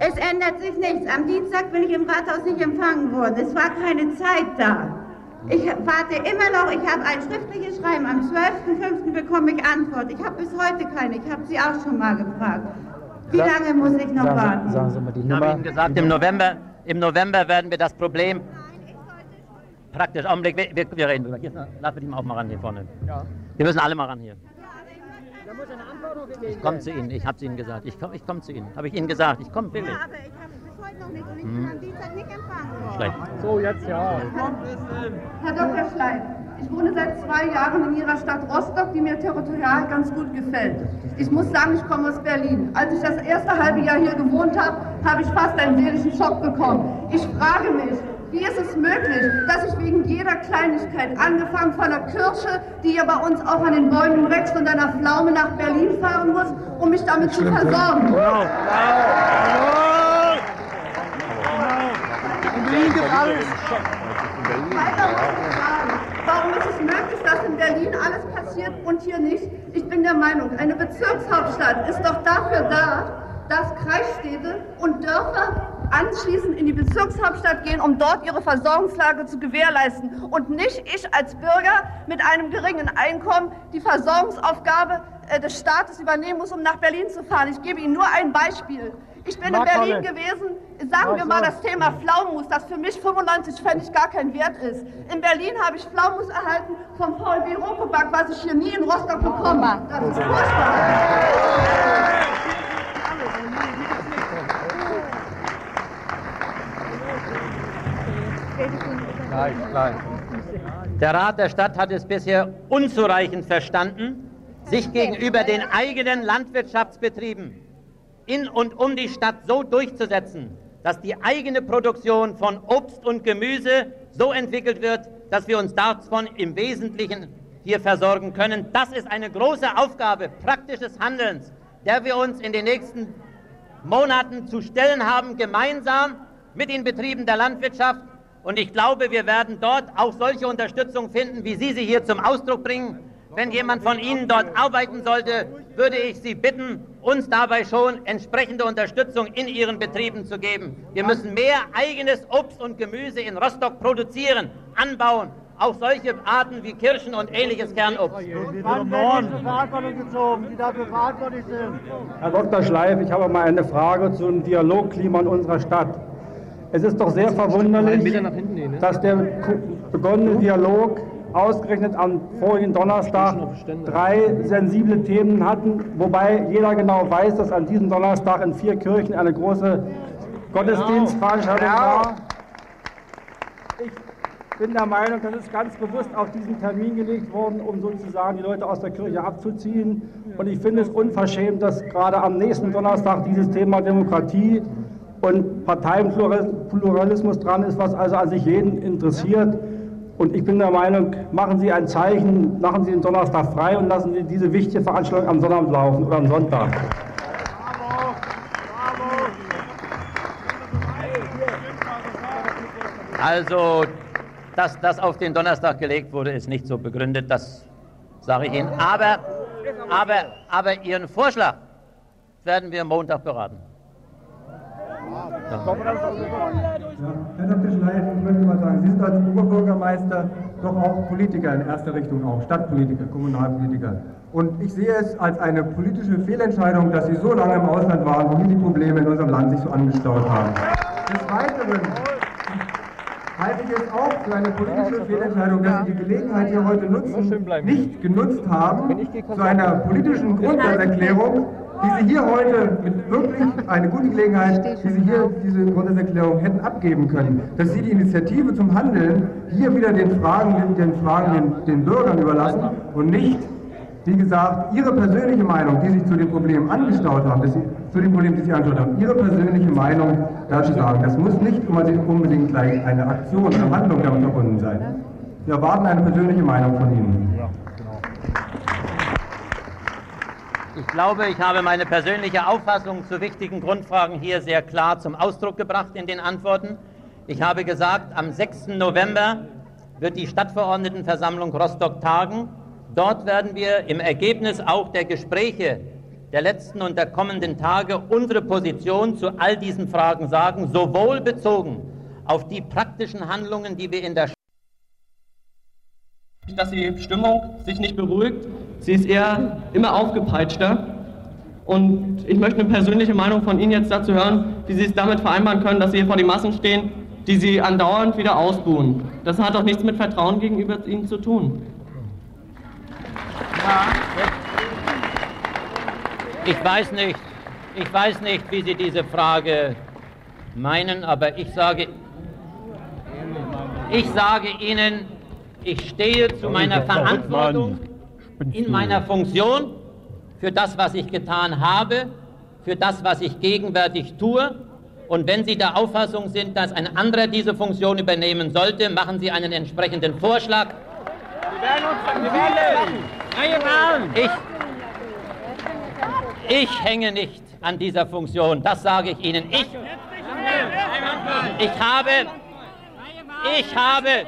Es ändert sich nichts. Am Dienstag bin ich im Rathaus nicht empfangen worden. Es war keine Zeit da. Ich warte immer noch. Ich habe ein schriftliches Schreiben. Am 12.05. bekomme ich Antwort. Ich habe bis heute keine. Ich habe Sie auch schon mal gefragt. Wie lange muss ich noch warten? Sagen Sie mal die Nummer. Ich habe Ihnen gesagt, im November, im November werden wir das Problem praktisch, Augenblick, wir, wir, reden drüber. Wir die mal auch mal ran hier vorne. Wir müssen alle mal ran hier. Ich komme zu Ihnen, ich habe es Ihnen gesagt. Ich komme ich komm zu Ihnen. Habe ich Ihnen gesagt, ich komme wirklich. aber ich habe es bis heute noch nicht und ich Hm. bin am Dienstag nicht empfangen worden. Schlecht. So, jetzt ja. Herr Dr. Schlein, ich wohne seit zwei Jahren in Ihrer Stadt Rostock, die mir territorial ganz gut gefällt. Ich muss sagen, ich komme aus Berlin. Als ich das erste halbe Jahr hier gewohnt habe, habe ich fast einen seelischen Schock bekommen. Ich frage mich, wie ist es möglich, dass ich wegen jeder Kleinigkeit, angefangen von einer Kirsche, die ja bei uns auch an den Bäumen wächst, und einer Pflaume nach Berlin fahren muss, um mich damit zu versorgen? In Berlin gibt alles. Warum ist es möglich, dass in Berlin alles passiert und hier nicht? Ich bin der Meinung, eine Bezirkshauptstadt ist doch dafür da, dass Kreisstädte und Dörfer anschließend in die Bezirkshauptstadt gehen, um dort ihre Versorgungslage zu gewährleisten und nicht ich als Bürger mit einem geringen Einkommen die Versorgungsaufgabe äh, des Staates übernehmen muss, um nach Berlin zu fahren. Ich gebe Ihnen nur ein Beispiel. Ich bin in Mark Berlin Collins. gewesen, sagen wir Ach mal das Thema Pflaumenmus, das für mich 95 Pfennig gar kein Wert ist. In Berlin habe ich Pflaumenmus erhalten vom VLB Rokoback, was ich hier nie in Rostock bekommen habe. Das ist furchtbar. Der Rat der Stadt hat es bisher unzureichend verstanden, sich gegenüber den eigenen Landwirtschaftsbetrieben in und um die Stadt so durchzusetzen, dass die eigene Produktion von Obst und Gemüse so entwickelt wird, dass wir uns davon im Wesentlichen hier versorgen können. Das ist eine große Aufgabe praktisches Handelns der wir uns in den nächsten Monaten zu stellen haben, gemeinsam mit den Betrieben der Landwirtschaft. Und ich glaube, wir werden dort auch solche Unterstützung finden, wie Sie sie hier zum Ausdruck bringen. Wenn jemand von Ihnen dort arbeiten sollte, würde ich Sie bitten, uns dabei schon entsprechende Unterstützung in Ihren Betrieben zu geben. Wir müssen mehr eigenes Obst und Gemüse in Rostock produzieren, anbauen. Auch solche Arten wie Kirschen und ähnliches Kernobst. Wann werden diese Verantwortung gezogen, die dafür verantwortlich sind? Herr Dr. Schleif, ich habe mal eine Frage zum Dialogklima in unserer Stadt. Es ist doch sehr verwunderlich, dass der begonnene Dialog ausgerechnet am vorigen Donnerstag drei sensible Themen hatten, wobei jeder genau weiß, dass an diesem Donnerstag in vier Kirchen eine große Gottesdienstveranstaltung war. Bin der Meinung, das ist ganz bewusst auf diesen Termin gelegt worden, um sozusagen die Leute aus der Kirche abzuziehen. Und ich finde es unverschämt, dass gerade am nächsten Donnerstag dieses Thema Demokratie und Parteienpluralismus dran ist, was also an sich jeden interessiert. Und ich bin der Meinung, machen Sie ein Zeichen, machen Sie den Donnerstag frei und lassen Sie diese wichtige Veranstaltung am Sonnabend laufen oder am Sonntag. Also, dass das auf den Donnerstag gelegt wurde, ist nicht so begründet, das sage ich Ihnen. Aber, aber, aber Ihren Vorschlag werden wir Montag beraten. Ja. Herr Dr. Schleif, ich möchte mal sagen, Sie sind als Oberbürgermeister doch auch Politiker in erster Richtung, auch Stadtpolitiker, Kommunalpolitiker. Und ich sehe es als eine politische Fehlentscheidung, dass Sie so lange im Ausland waren, wo hier die Probleme in unserem Land sich so angestaut haben. Des Weiteren halte ich es auch für eine politische Fehlentscheidung, dass Sie die Gelegenheit hier heute nutzen, nicht genutzt haben zu einer politischen Grundsatzerklärung, die Sie hier heute mit wirklich eine gute Gelegenheit, die Sie hier diese Grundsatzerklärung hätten abgeben können, dass Sie die Initiative zum Handeln hier wieder den Fragen, den, Fragen den, den Bürgern überlassen und nicht, wie gesagt, Ihre persönliche Meinung, die sich zu den Problemen angestaut haben, Sie, zu den Problemen, die Sie angeschaut haben, Ihre persönliche Meinung dazu sagen. Das muss nicht unbedingt gleich eine Aktion oder Handlung damit verbunden sein. Wir erwarten eine persönliche Meinung von Ihnen. Ich glaube, ich habe meine persönliche Auffassung zu wichtigen Grundfragen hier sehr klar zum Ausdruck gebracht in den Antworten. Ich habe gesagt, am 6. November wird die Stadtverordnetenversammlung Rostock tagen. Dort werden wir im Ergebnis auch der Gespräche der letzten und der kommenden Tage unsere Position zu all diesen Fragen sagen, sowohl bezogen auf die praktischen Handlungen, die wir in der dass die Stimmung sich nicht beruhigt. Sie ist eher immer aufgepeitschter. Und ich möchte eine persönliche Meinung von Ihnen jetzt dazu hören, wie Sie es damit vereinbaren können, dass Sie hier vor die Massen stehen, die Sie andauernd wieder ausbuhen. Das hat doch nichts mit Vertrauen gegenüber Ihnen zu tun. Ich weiß nicht, ich weiß nicht, wie Sie diese Frage meinen, aber ich sage, ich sage Ihnen, ich stehe zu meiner Verantwortung in meiner Funktion für das, was ich getan habe, für das, was ich gegenwärtig tue. Und wenn Sie der Auffassung sind, dass ein anderer diese Funktion übernehmen sollte, machen Sie einen entsprechenden Vorschlag. Wir werden uns wir werden ich, ich hänge nicht an dieser Funktion, das sage ich Ihnen. Ich, ich habe, ich habe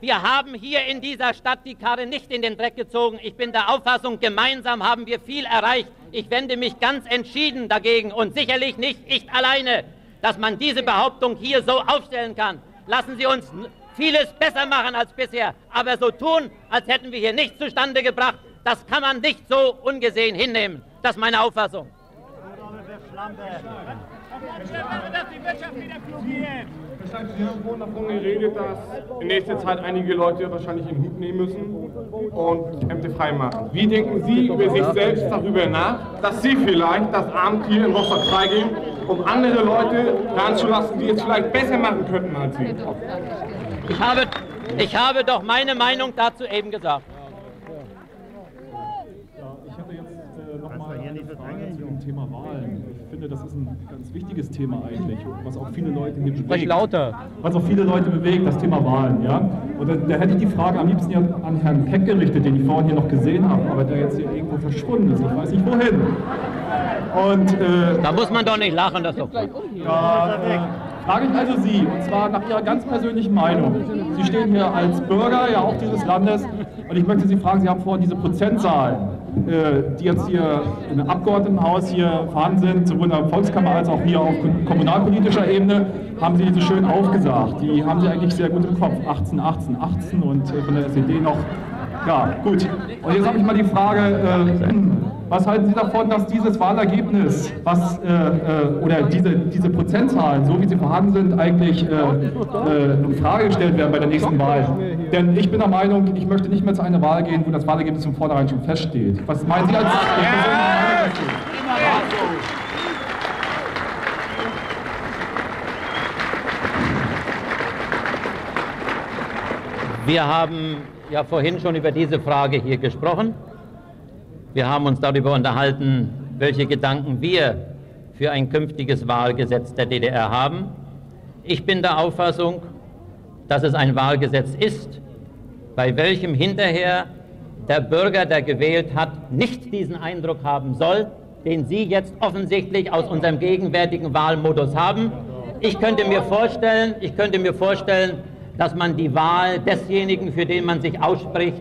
wir haben hier in dieser Stadt die Karre nicht in den Dreck gezogen. Ich bin der Auffassung, gemeinsam haben wir viel erreicht. Ich wende mich ganz entschieden dagegen und sicherlich nicht ich alleine, dass man diese Behauptung hier so aufstellen kann. Lassen Sie uns vieles besser machen als bisher, aber so tun, als hätten wir hier nichts zustande gebracht, das kann man nicht so ungesehen hinnehmen. Das ist meine Auffassung. Sie haben vorhin davon geredet, dass in nächster Zeit einige Leute wahrscheinlich den Hut nehmen müssen und Ämter freimachen. Wie denken Sie über sich selbst darüber nach, dass Sie vielleicht das Amt hier in Rostock freigeben, um andere Leute heranzulassen, die es vielleicht besser machen könnten als Sie? Ich habe, ich habe doch meine Meinung dazu eben gesagt. Ich hätte jetzt äh, nochmal eine Frage zu dem Thema Wahlen. Ich finde, das ist ein ganz wichtiges Thema eigentlich, was auch viele Leute hier bewegt. Sprich lauter. Was auch viele Leute bewegt, das Thema Wahlen. Ja? Und da, da hätte ich die Frage am liebsten ja an Herrn Peck gerichtet, den ich vorhin hier noch gesehen habe, aber der jetzt hier irgendwo verschwunden ist. Ich weiß nicht wohin. Und, äh, Da muss man doch nicht lachen, das ist doch gut. da äh, frage ich also Sie, und zwar nach Ihrer ganz persönlichen Meinung. Sie stehen hier als Bürger ja auch dieses Landes und ich möchte Sie fragen, Sie haben vorhin diese Prozentzahlen, äh, die jetzt hier im Abgeordnetenhaus hier vorhanden sind, sowohl in der Volkskammer als auch hier auf kommunalpolitischer Ebene, haben Sie so schön aufgesagt. Die haben Sie eigentlich sehr gut im Kopf. 18, 18, 18 und äh, von der SED noch. Ja, gut. Und jetzt habe ich mal die Frage, äh, was halten Sie davon, dass dieses Wahlergebnis, was, äh, äh, oder diese, diese Prozentzahlen, so wie sie vorhanden sind, eigentlich äh, äh, in Frage gestellt werden bei der nächsten Wahl? Denn ich bin der Meinung, ich möchte nicht mehr zu einer Wahl gehen, wo das Wahlergebnis von vornherein schon feststeht. Was meinen Sie als Ihre persönliche Meinung dazu? Wir haben ja vorhin schon über diese Frage hier gesprochen. Wir haben uns darüber unterhalten, welche Gedanken wir für ein künftiges Wahlgesetz der DDR haben. Ich bin der Auffassung, dass es ein Wahlgesetz ist, bei welchem hinterher der Bürger, der gewählt hat, nicht diesen Eindruck haben soll, den Sie jetzt offensichtlich aus unserem gegenwärtigen Wahlmodus haben. Ich könnte mir vorstellen, ich könnte mir vorstellen, dass man die Wahl desjenigen, für den man sich ausspricht,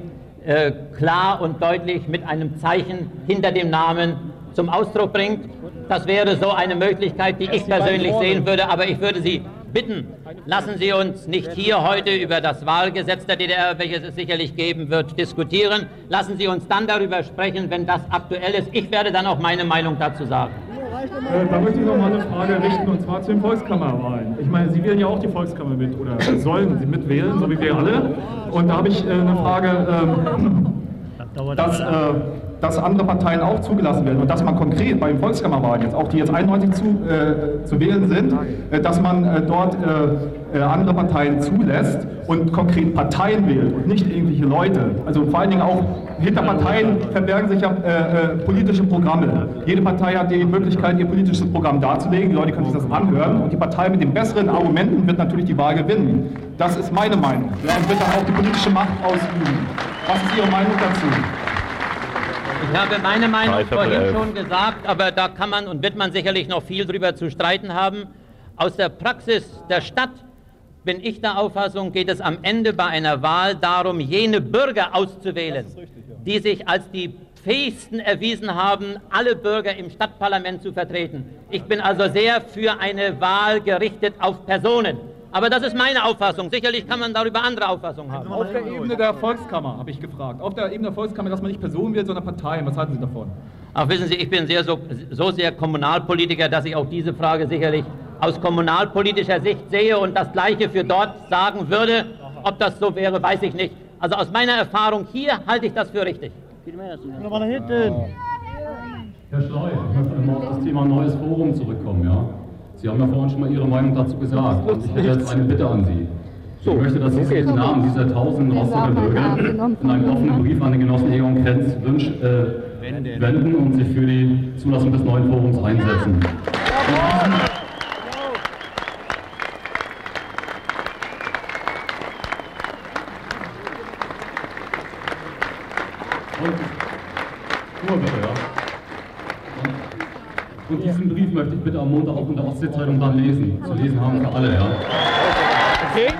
äh, klar und deutlich mit einem Zeichen hinter dem Namen zum Ausdruck bringt. Das wäre so eine Möglichkeit, die ich persönlich sehen würde, aber ich würde Sie bitten, lassen Sie uns nicht hier heute über das Wahlgesetz der DDR, welches es sicherlich geben wird, diskutieren. Lassen Sie uns dann darüber sprechen, wenn das aktuell ist. Ich werde dann auch meine Meinung dazu sagen. Äh, da möchte ich noch mal eine Frage richten, und zwar zu den Volkskammerwahlen. Ich meine, Sie wählen ja auch die Volkskammer mit, oder sollen Sie mitwählen, so wie wir alle. Und da habe ich äh, eine Frage, ähm, dass, äh, dass andere Parteien auch zugelassen werden und dass man konkret bei den Volkskammerwahlen jetzt, auch die jetzt 91 zu, äh, zu wählen sind, äh, dass man äh, dort äh, äh, andere Parteien zulässt und konkret Parteien wählt und nicht irgendwelche Leute. Also vor allen Dingen auch hinter Parteien verbergen sich ja äh, politische Programme. Jede Partei hat die Möglichkeit, ihr politisches Programm darzulegen. Die Leute können sich das anhören und die Partei mit den besseren Argumenten wird natürlich die Wahl gewinnen. Das ist meine Meinung. Ja, und wird dann auch die politische Macht ausüben. Was ist Ihre Meinung dazu? Ich habe meine Meinung vorhin elf. schon gesagt, aber da kann man und wird man sicherlich noch viel drüber zu streiten haben. Aus der Praxis der Stadt bin ich der Auffassung, geht es am Ende bei einer Wahl darum, jene Bürger auszuwählen, die sich als die fähigsten erwiesen haben, alle Bürger im Stadtparlament zu vertreten. Ich bin also sehr für eine Wahl gerichtet auf Personen. Aber das ist meine Auffassung. Sicherlich kann man darüber andere Auffassungen haben. Auf der Ebene der Volkskammer habe ich gefragt. Auf der Ebene der Volkskammer, dass man nicht Personen wählt, sondern Parteien. Was halten Sie davon? Auch wissen Sie, ich bin sehr so, so sehr Kommunalpolitiker, dass ich auch diese Frage sicherlich aus kommunalpolitischer Sicht sehe und das Gleiche für dort sagen würde. Ob das so wäre, weiß ich nicht. Also aus meiner Erfahrung hier halte ich das für richtig. Nochmal nach hinten. Herr Schley, ich möchte mal auf das Thema neues Forum zurückkommen. Ja? Sie haben ja vorhin schon mal Ihre Meinung dazu gesagt. Und ich hätte jetzt eine Bitte an Sie. Ich möchte, dass Sie sich im Namen dieser tausend Rostocker Bürger in einem offenen Brief an den Genossen Egon Krenz wünsch, äh, wenden und sich für die Zulassung des neuen Forums einsetzen. Und ich bitte am Montag auch in der Ostsee-Zeitung dann lesen. Zu lesen haben für alle, ja. Okay?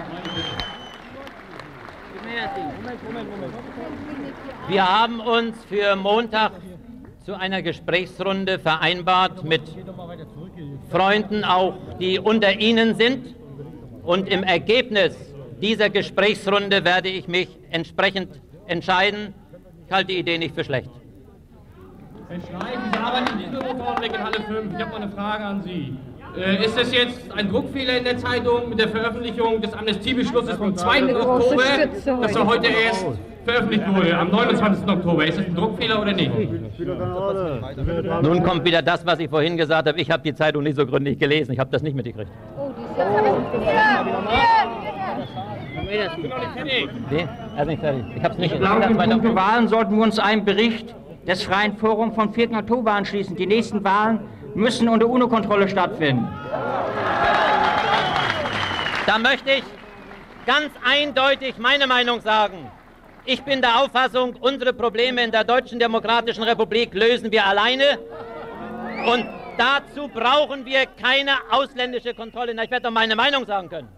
Wir haben uns für Montag zu einer Gesprächsrunde vereinbart mit Freunden auch, die unter Ihnen sind. Und im Ergebnis dieser Gesprächsrunde werde ich mich entsprechend entscheiden. Ich halte die Idee nicht für schlecht. Herr Schleich, Sie arbeiten in Bürgermotorenweg in Halle 5. Ich habe mal eine Frage an Sie. Äh, ist das jetzt ein Druckfehler in der Zeitung mit der Veröffentlichung des Amnestiebeschlusses vom 2. Oktober, das ja heute erst veröffentlicht wurde, am 29. Oktober? Ist das ein Druckfehler oder nicht? Nun kommt wieder das, was ich vorhin gesagt habe. Ich habe die Zeitung nicht so gründlich gelesen. Ich habe das nicht mitgekriegt. Ich bin noch nicht fertig. Nee, er ist nicht fertig. Ich hab's nicht Ich glaube, in puncto Wahlen sollten wir uns einem Bericht des Freien Forums vom 4. Oktober anschließen. Die nächsten Wahlen müssen unter UNO-Kontrolle stattfinden. Da möchte ich ganz eindeutig meine Meinung sagen. Ich bin der Auffassung, unsere Probleme in der Deutschen Demokratischen Republik lösen wir alleine. Und dazu brauchen wir keine ausländische Kontrolle. Na, ich werde doch meine Meinung sagen können.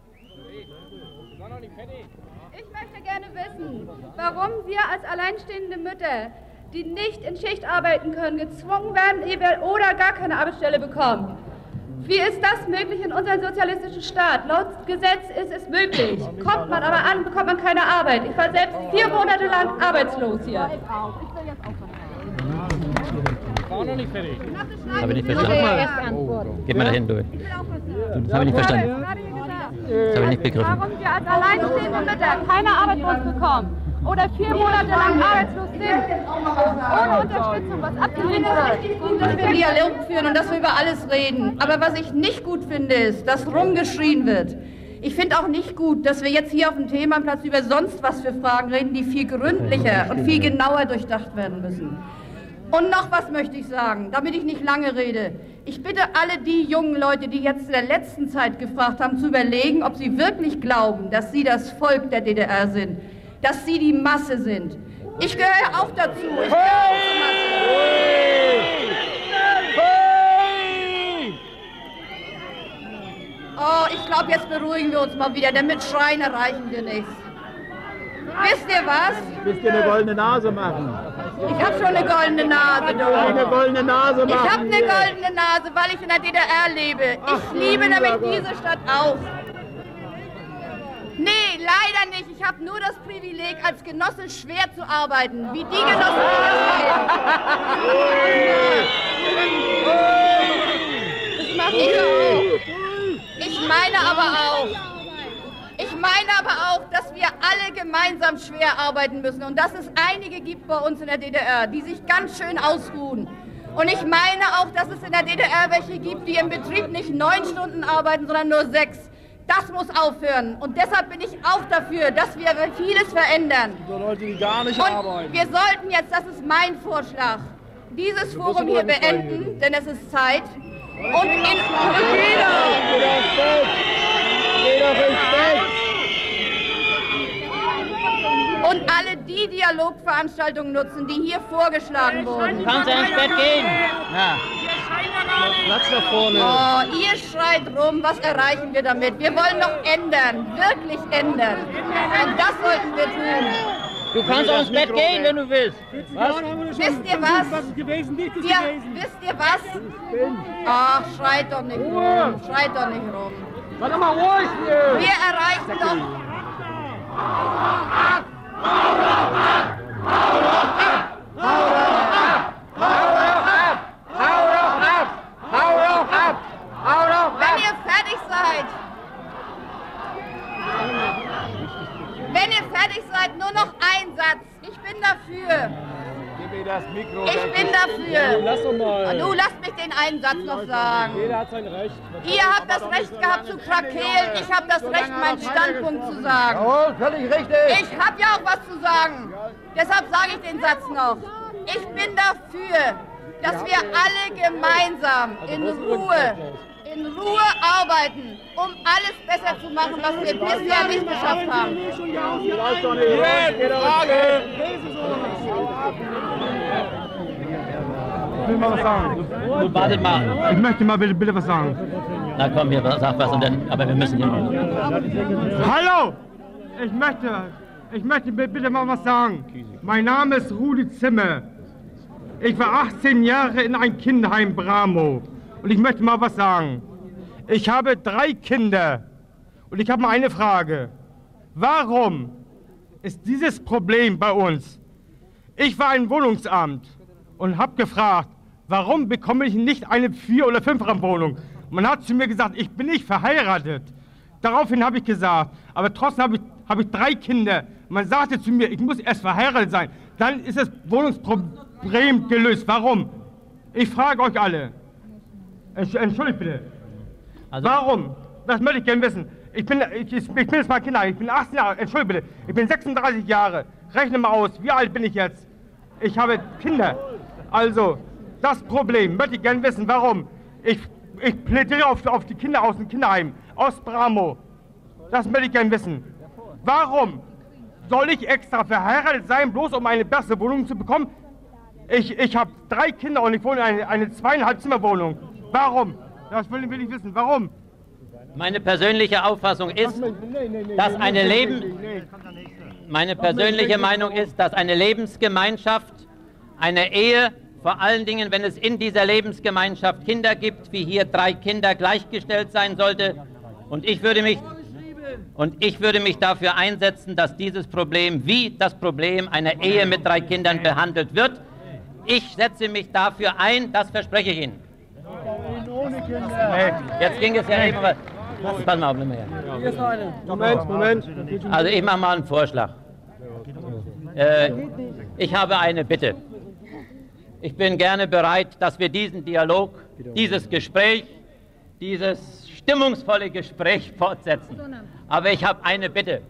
Ich möchte gerne wissen, warum wir als alleinstehende Mütter, die nicht in Schicht arbeiten können, gezwungen werden oder gar keine Arbeitsstelle bekommen. Wie ist das möglich in unserem sozialistischen Staat? Laut Gesetz ist es möglich. Kommt man aber an, bekommt man keine Arbeit. Ich war selbst vier Monate lang arbeitslos hier. War noch nicht fertig. Habe ich nicht verstanden. Gib mir da hin durch. Das habe ich nicht verstanden. Das habe ich nicht begriffen. Warum wir als alleinstehende Mütter keine Arbeit bekommen oder vier Monate lang arbeitslos sind, ohne Unterstützung, was abgelehnt wird. dass wir Dialog führen und dass wir über alles reden. Aber was ich nicht gut finde, ist, dass rumgeschrien wird. Ich finde auch nicht gut, dass wir jetzt hier auf dem Themaplatz über sonst was für Fragen reden, die viel gründlicher und viel genauer durchdacht werden müssen. Und noch was möchte ich sagen, damit ich nicht lange rede. Ich bitte alle die jungen Leute, die jetzt in der letzten Zeit gefragt haben, zu überlegen, ob sie wirklich glauben, dass sie das Volk der DDR sind, dass sie die Masse sind. Ich gehöre auch dazu. Ich gehöre auch zur Masse. Oh, ich glaube, jetzt beruhigen wir uns mal wieder, denn mit Schreien erreichen wir nichts. Wisst ihr was? Willst dir eine goldene Nase machen? Ich habe schon eine goldene Nase, du. Eine goldene Nase machen. Ich habe eine goldene Nase, weil ich in der DDR lebe. Ich liebe nämlich diese Stadt auch. Leider nicht. Ich habe nur das Privileg, als Genosse schwer zu arbeiten, wie die Genossen, die das Das mache ich auch. Ich meine aber auch, ich meine aber auch, dass wir alle gemeinsam schwer arbeiten müssen und dass es einige gibt bei uns in der DDR, die sich ganz schön ausruhen. Und ich meine auch, dass es in der DDR welche gibt, die im Betrieb nicht neun Stunden arbeiten, sondern nur sechs. Das muss aufhören. Und deshalb bin ich auch dafür, dass wir vieles verändern. So Leute, die gar nicht Und arbeiten. wir sollten jetzt, das ist mein Vorschlag, dieses Forum hier beenden, denn es ist Zeit. Und in Und alle die Dialogveranstaltungen nutzen, die hier vorgeschlagen wurden. Kannst du ins Bett gehen? Ja. Platz da vorne. Oh, ihr schreit rum, was erreichen wir damit? Wir wollen doch ändern, wirklich ändern. Und das sollten wir tun. Du kannst auch ins Bett gehen, wenn du willst. Was? Wisst ihr was? Wir, wisst ihr was? Ach, schreit doch nicht rum, schreit doch nicht rum. Warte mal ruhig hier. Wir erreichen doch... Wenn ihr fertig seid, nur noch ein Satz. Ich bin dafür. Mir das Mikro. Ich bin dafür. Du, lass doch mal. Du, lasst mich den einen Satz noch sagen. Jeder hat sein Recht. Ihr habt das Recht gehabt zu krakeelen, ich habe das Recht, meinen Standpunkt zu sagen. Jawohl, völlig richtig. Ich habe ja auch was zu sagen. Deshalb sage ich den Satz noch. Ich bin dafür, dass wir alle gemeinsam in Ruhe, in Ruhe arbeiten, um alles besser zu machen, was wir bisher nicht geschafft haben. Ich will mal was sagen. Nun wartet mal. Ich möchte mal bitte, bitte was sagen. Na komm, hier, sag was, und dann, aber wir müssen hier. Hallo! Ich möchte, ich möchte bi- bitte mal was sagen. Mein Name ist Rudi Zimmer. Ich war 18 Jahre in einem Kinderheim Bramo. Und ich möchte mal was sagen. Ich habe drei Kinder. Und ich habe mal eine Frage. Warum ist dieses Problem bei uns? Ich war im Wohnungsamt und habe gefragt, warum bekomme ich nicht eine Vier- oder Fünfraumwohnung? Man hat zu mir gesagt, ich bin nicht verheiratet. Daraufhin habe ich gesagt, aber trotzdem habe ich, habe ich drei Kinder. Man sagte zu mir, ich muss erst verheiratet sein. Dann ist das Wohnungsproblem gelöst. Warum? Ich frage euch alle. Entsch- Entschuldigt bitte. Warum? Das möchte ich gerne wissen. Ich bin, ich, ich bin jetzt mal Kinder, ich bin 18 Jahre, entschuldige bitte, ich bin 36 Jahre. Rechne mal aus, wie alt bin ich jetzt? Ich habe Kinder. Also, das Problem möchte ich gerne wissen, warum. Ich, ich plädiere auf, auf die Kinder aus dem Kinderheim, aus Bramo. Das möchte ich gerne wissen. Warum soll ich extra verheiratet sein, bloß um eine bessere Wohnung zu bekommen? Ich, ich habe drei Kinder und ich wohne in eine, eine zweieinhalb Zimmerwohnung. Warum? Das will, will ich wissen. Warum? Meine persönliche Auffassung ist, dass eine Leben, meine persönliche Meinung ist, dass eine Lebensgemeinschaft, eine Ehe, vor allen Dingen, wenn es in dieser Lebensgemeinschaft Kinder gibt, wie hier drei Kinder gleichgestellt sein sollte. Und ich würde mich und ich würde mich dafür einsetzen, dass dieses Problem wie das Problem einer Ehe mit drei Kindern behandelt wird. Ich setze mich dafür ein, das verspreche ich Ihnen. Jetzt ging es ja eben, aber pass mal auf, nimm mal her. Moment, Moment. Also ich mache mal einen Vorschlag. Äh, ich habe eine Bitte. Ich bin gerne bereit, dass wir diesen Dialog, dieses Gespräch, dieses stimmungsvolle Gespräch fortsetzen. Aber ich habe eine Bitte,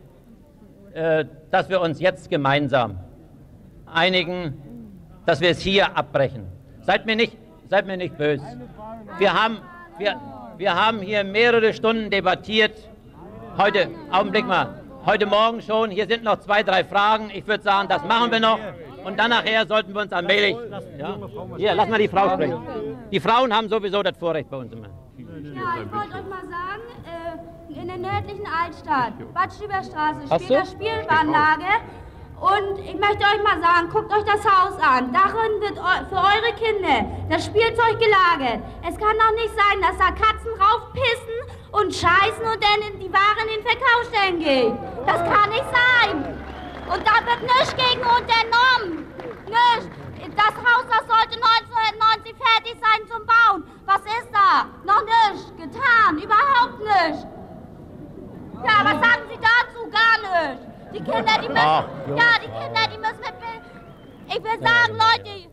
äh, dass wir uns jetzt gemeinsam einigen, dass wir es hier abbrechen. Seid mir nicht, seid mir nicht böse. Wir haben, wir, wir haben hier mehrere Stunden debattiert. Heute, Augenblick mal, heute Morgen schon. Hier sind noch zwei, drei Fragen. Ich würde sagen, das machen wir noch. Und dann nachher sollten wir uns allmählich. Ja? Hier, lass mal die Frau sprechen. Die Frauen haben sowieso das Vorrecht bei uns immer. Ja, ich wollte euch mal sagen, äh, in der nördlichen Altstadt, Bad Stüberstraße, Hast steht eine Spielbahnlage. Und ich möchte euch mal sagen, guckt euch das Haus an. Darin wird für eure Kinder das Spielzeug gelagert. Es kann doch nicht sein, dass da Katzen raufpissen und scheißen und dann in die Ware in den Verkaufsstellen geht. Das kann nicht sein. Und da wird nichts gegen unternommen. Nichts. Das Haus, das sollte 1990 fertig sein zum Bauen. Was ist da? Noch nichts getan. Überhaupt nichts. Ja, was sagen Sie dazu? Gar nichts. Die Kinder, die müssen. Ach, Ja, die Kinder, die müssen mit. Ich will sagen, Leute.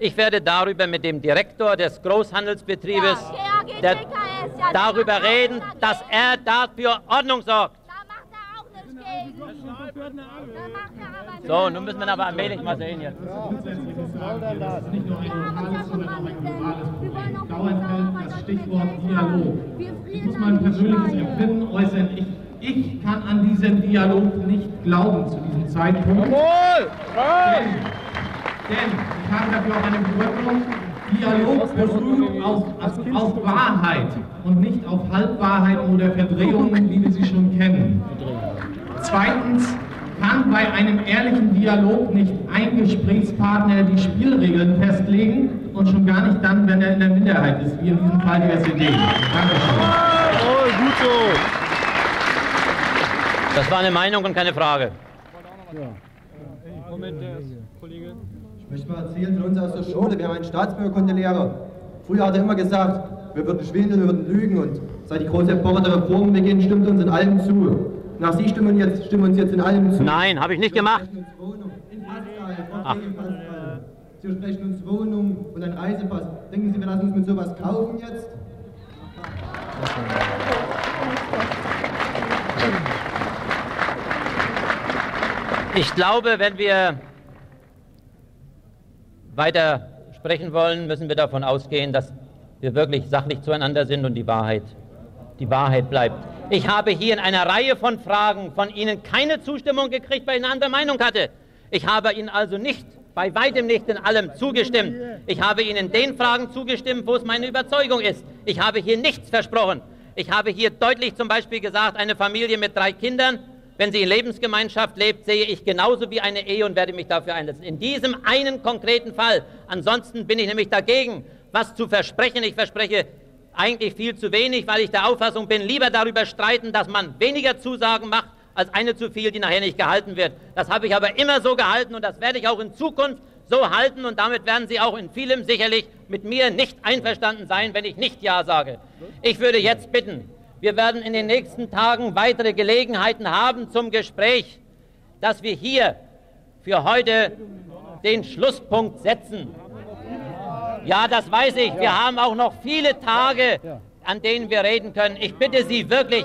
Ich werde darüber mit dem Direktor des Großhandelsbetriebes Ja, der, ja, die darüber reden, dass er dafür Ordnung sorgt. So, nun müssen wir aber allmählich mal sehen jetzt. Dauernd das Stichwort Dialog. Ich muss mein persönliches Empfinden äußern. Ich, ich kann an diesen Dialog nicht glauben zu diesem Zeitpunkt. Jawohl! Denn, denn ich habe dafür auch eine Begründung. Dialog beruht auf, auf, auf Wahrheit und nicht auf Halbwahrheiten oder Verdrehungen, wie wir sie schon kennen. Zweitens kann bei einem ehrlichen Dialog nicht ein Gesprächspartner die Spielregeln festlegen und schon gar nicht dann, wenn er in der Minderheit ist, wie in diesem Fall die SED. Dankeschön. Jawohl, gut so. Das war eine Meinung und keine Frage. Moment, der Kollege. Ich möchte mal erzählen von uns aus der Schule. Wir haben einen Staatsbürgerkundelehrer. Früher hat er immer gesagt, wir würden schwindeln, wir würden lügen und seit die große Epoche der Reformen beginnt, stimmt uns in allem zu. Nach Sie stimmen, jetzt, stimmen uns jetzt in allem zu. Nein, habe ich nicht gemacht. Ach. Sie versprechen uns Wohnung und ein Reisepass. Denken Sie, wir lassen uns mit sowas kaufen jetzt? Ich glaube, wenn wir weiter sprechen wollen, müssen wir davon ausgehen, dass wir wirklich sachlich zueinander sind und die Wahrheit, die Wahrheit bleibt. Ich habe hier in einer Reihe von Fragen von Ihnen keine Zustimmung gekriegt, weil ich eine andere Meinung hatte. Ich habe Ihnen also nicht, bei weitem nicht in allem zugestimmt. Ich habe Ihnen den Fragen zugestimmt, wo es meine Überzeugung ist. Ich habe hier nichts versprochen. Ich habe hier deutlich zum Beispiel gesagt, eine Familie mit drei Kindern, wenn sie in Lebensgemeinschaft lebt, sehe ich genauso wie eine Ehe und werde mich dafür einsetzen. In diesem einen konkreten Fall. Ansonsten bin ich nämlich dagegen, was zu versprechen. Ich verspreche eigentlich viel zu wenig, weil ich der Auffassung bin, lieber darüber streiten, dass man weniger Zusagen macht, als eine zu viel, die nachher nicht gehalten wird. Das habe ich aber immer so gehalten und das werde ich auch in Zukunft so halten und damit werden Sie auch in vielem sicherlich mit mir nicht einverstanden sein, wenn ich nicht Ja sage. Ich würde jetzt bitten, wir werden in den nächsten Tagen weitere Gelegenheiten haben zum Gespräch, dass wir hier für heute den Schlusspunkt setzen. Ja, das weiß ich. Wir haben auch noch viele Tage. an denen wir reden können. Ich bitte Sie wirklich,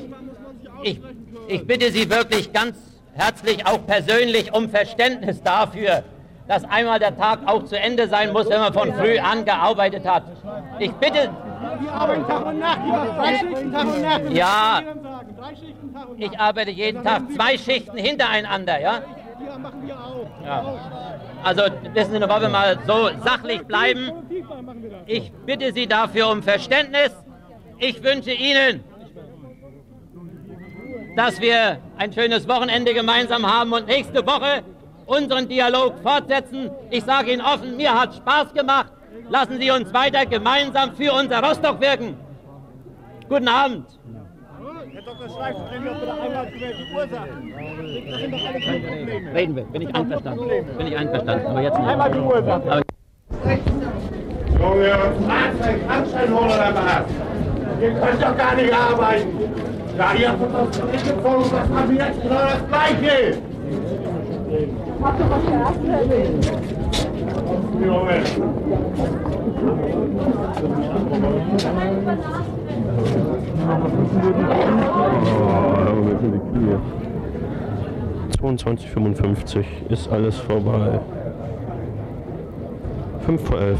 ich, ich bitte Sie wirklich ganz herzlich, auch persönlich, um Verständnis dafür, dass einmal der Tag auch zu Ende sein muss, wenn man von früh an gearbeitet hat. Ich bitte. Die arbeiten Tag und Nacht, drei Schichten Tag und Nacht. Ja, ich arbeite jeden Tag zwei Schichten hintereinander, ja? Wir. Ja. Also wissen Sie, wollen wir mal so sachlich bleiben. Ich bitte Sie dafür um Verständnis. Ich wünsche Ihnen, dass wir ein schönes Wochenende gemeinsam haben und nächste Woche unseren Dialog fortsetzen. Ich sage Ihnen offen, mir hat Spaß gemacht. Lassen Sie uns weiter gemeinsam für unser Rostock wirken. Guten Abend. Herr Dr. Schleif, reden wir bitte einmal über die Ursachen. Das sind doch alles nur Probleme. Reden wir, bin ich einverstanden. Bin ich einverstanden, aber jetzt nicht. Einmal die Ursachen. Aber Junge, Fahrzeug, Handscheinholer dabei hast. Ihr könnt doch gar nicht arbeiten. Ja, ihr habt uns das zurückgezogen, das haben wir jetzt genau das Gleiche. 22,55 ist alles vorbei. 5 vor 11.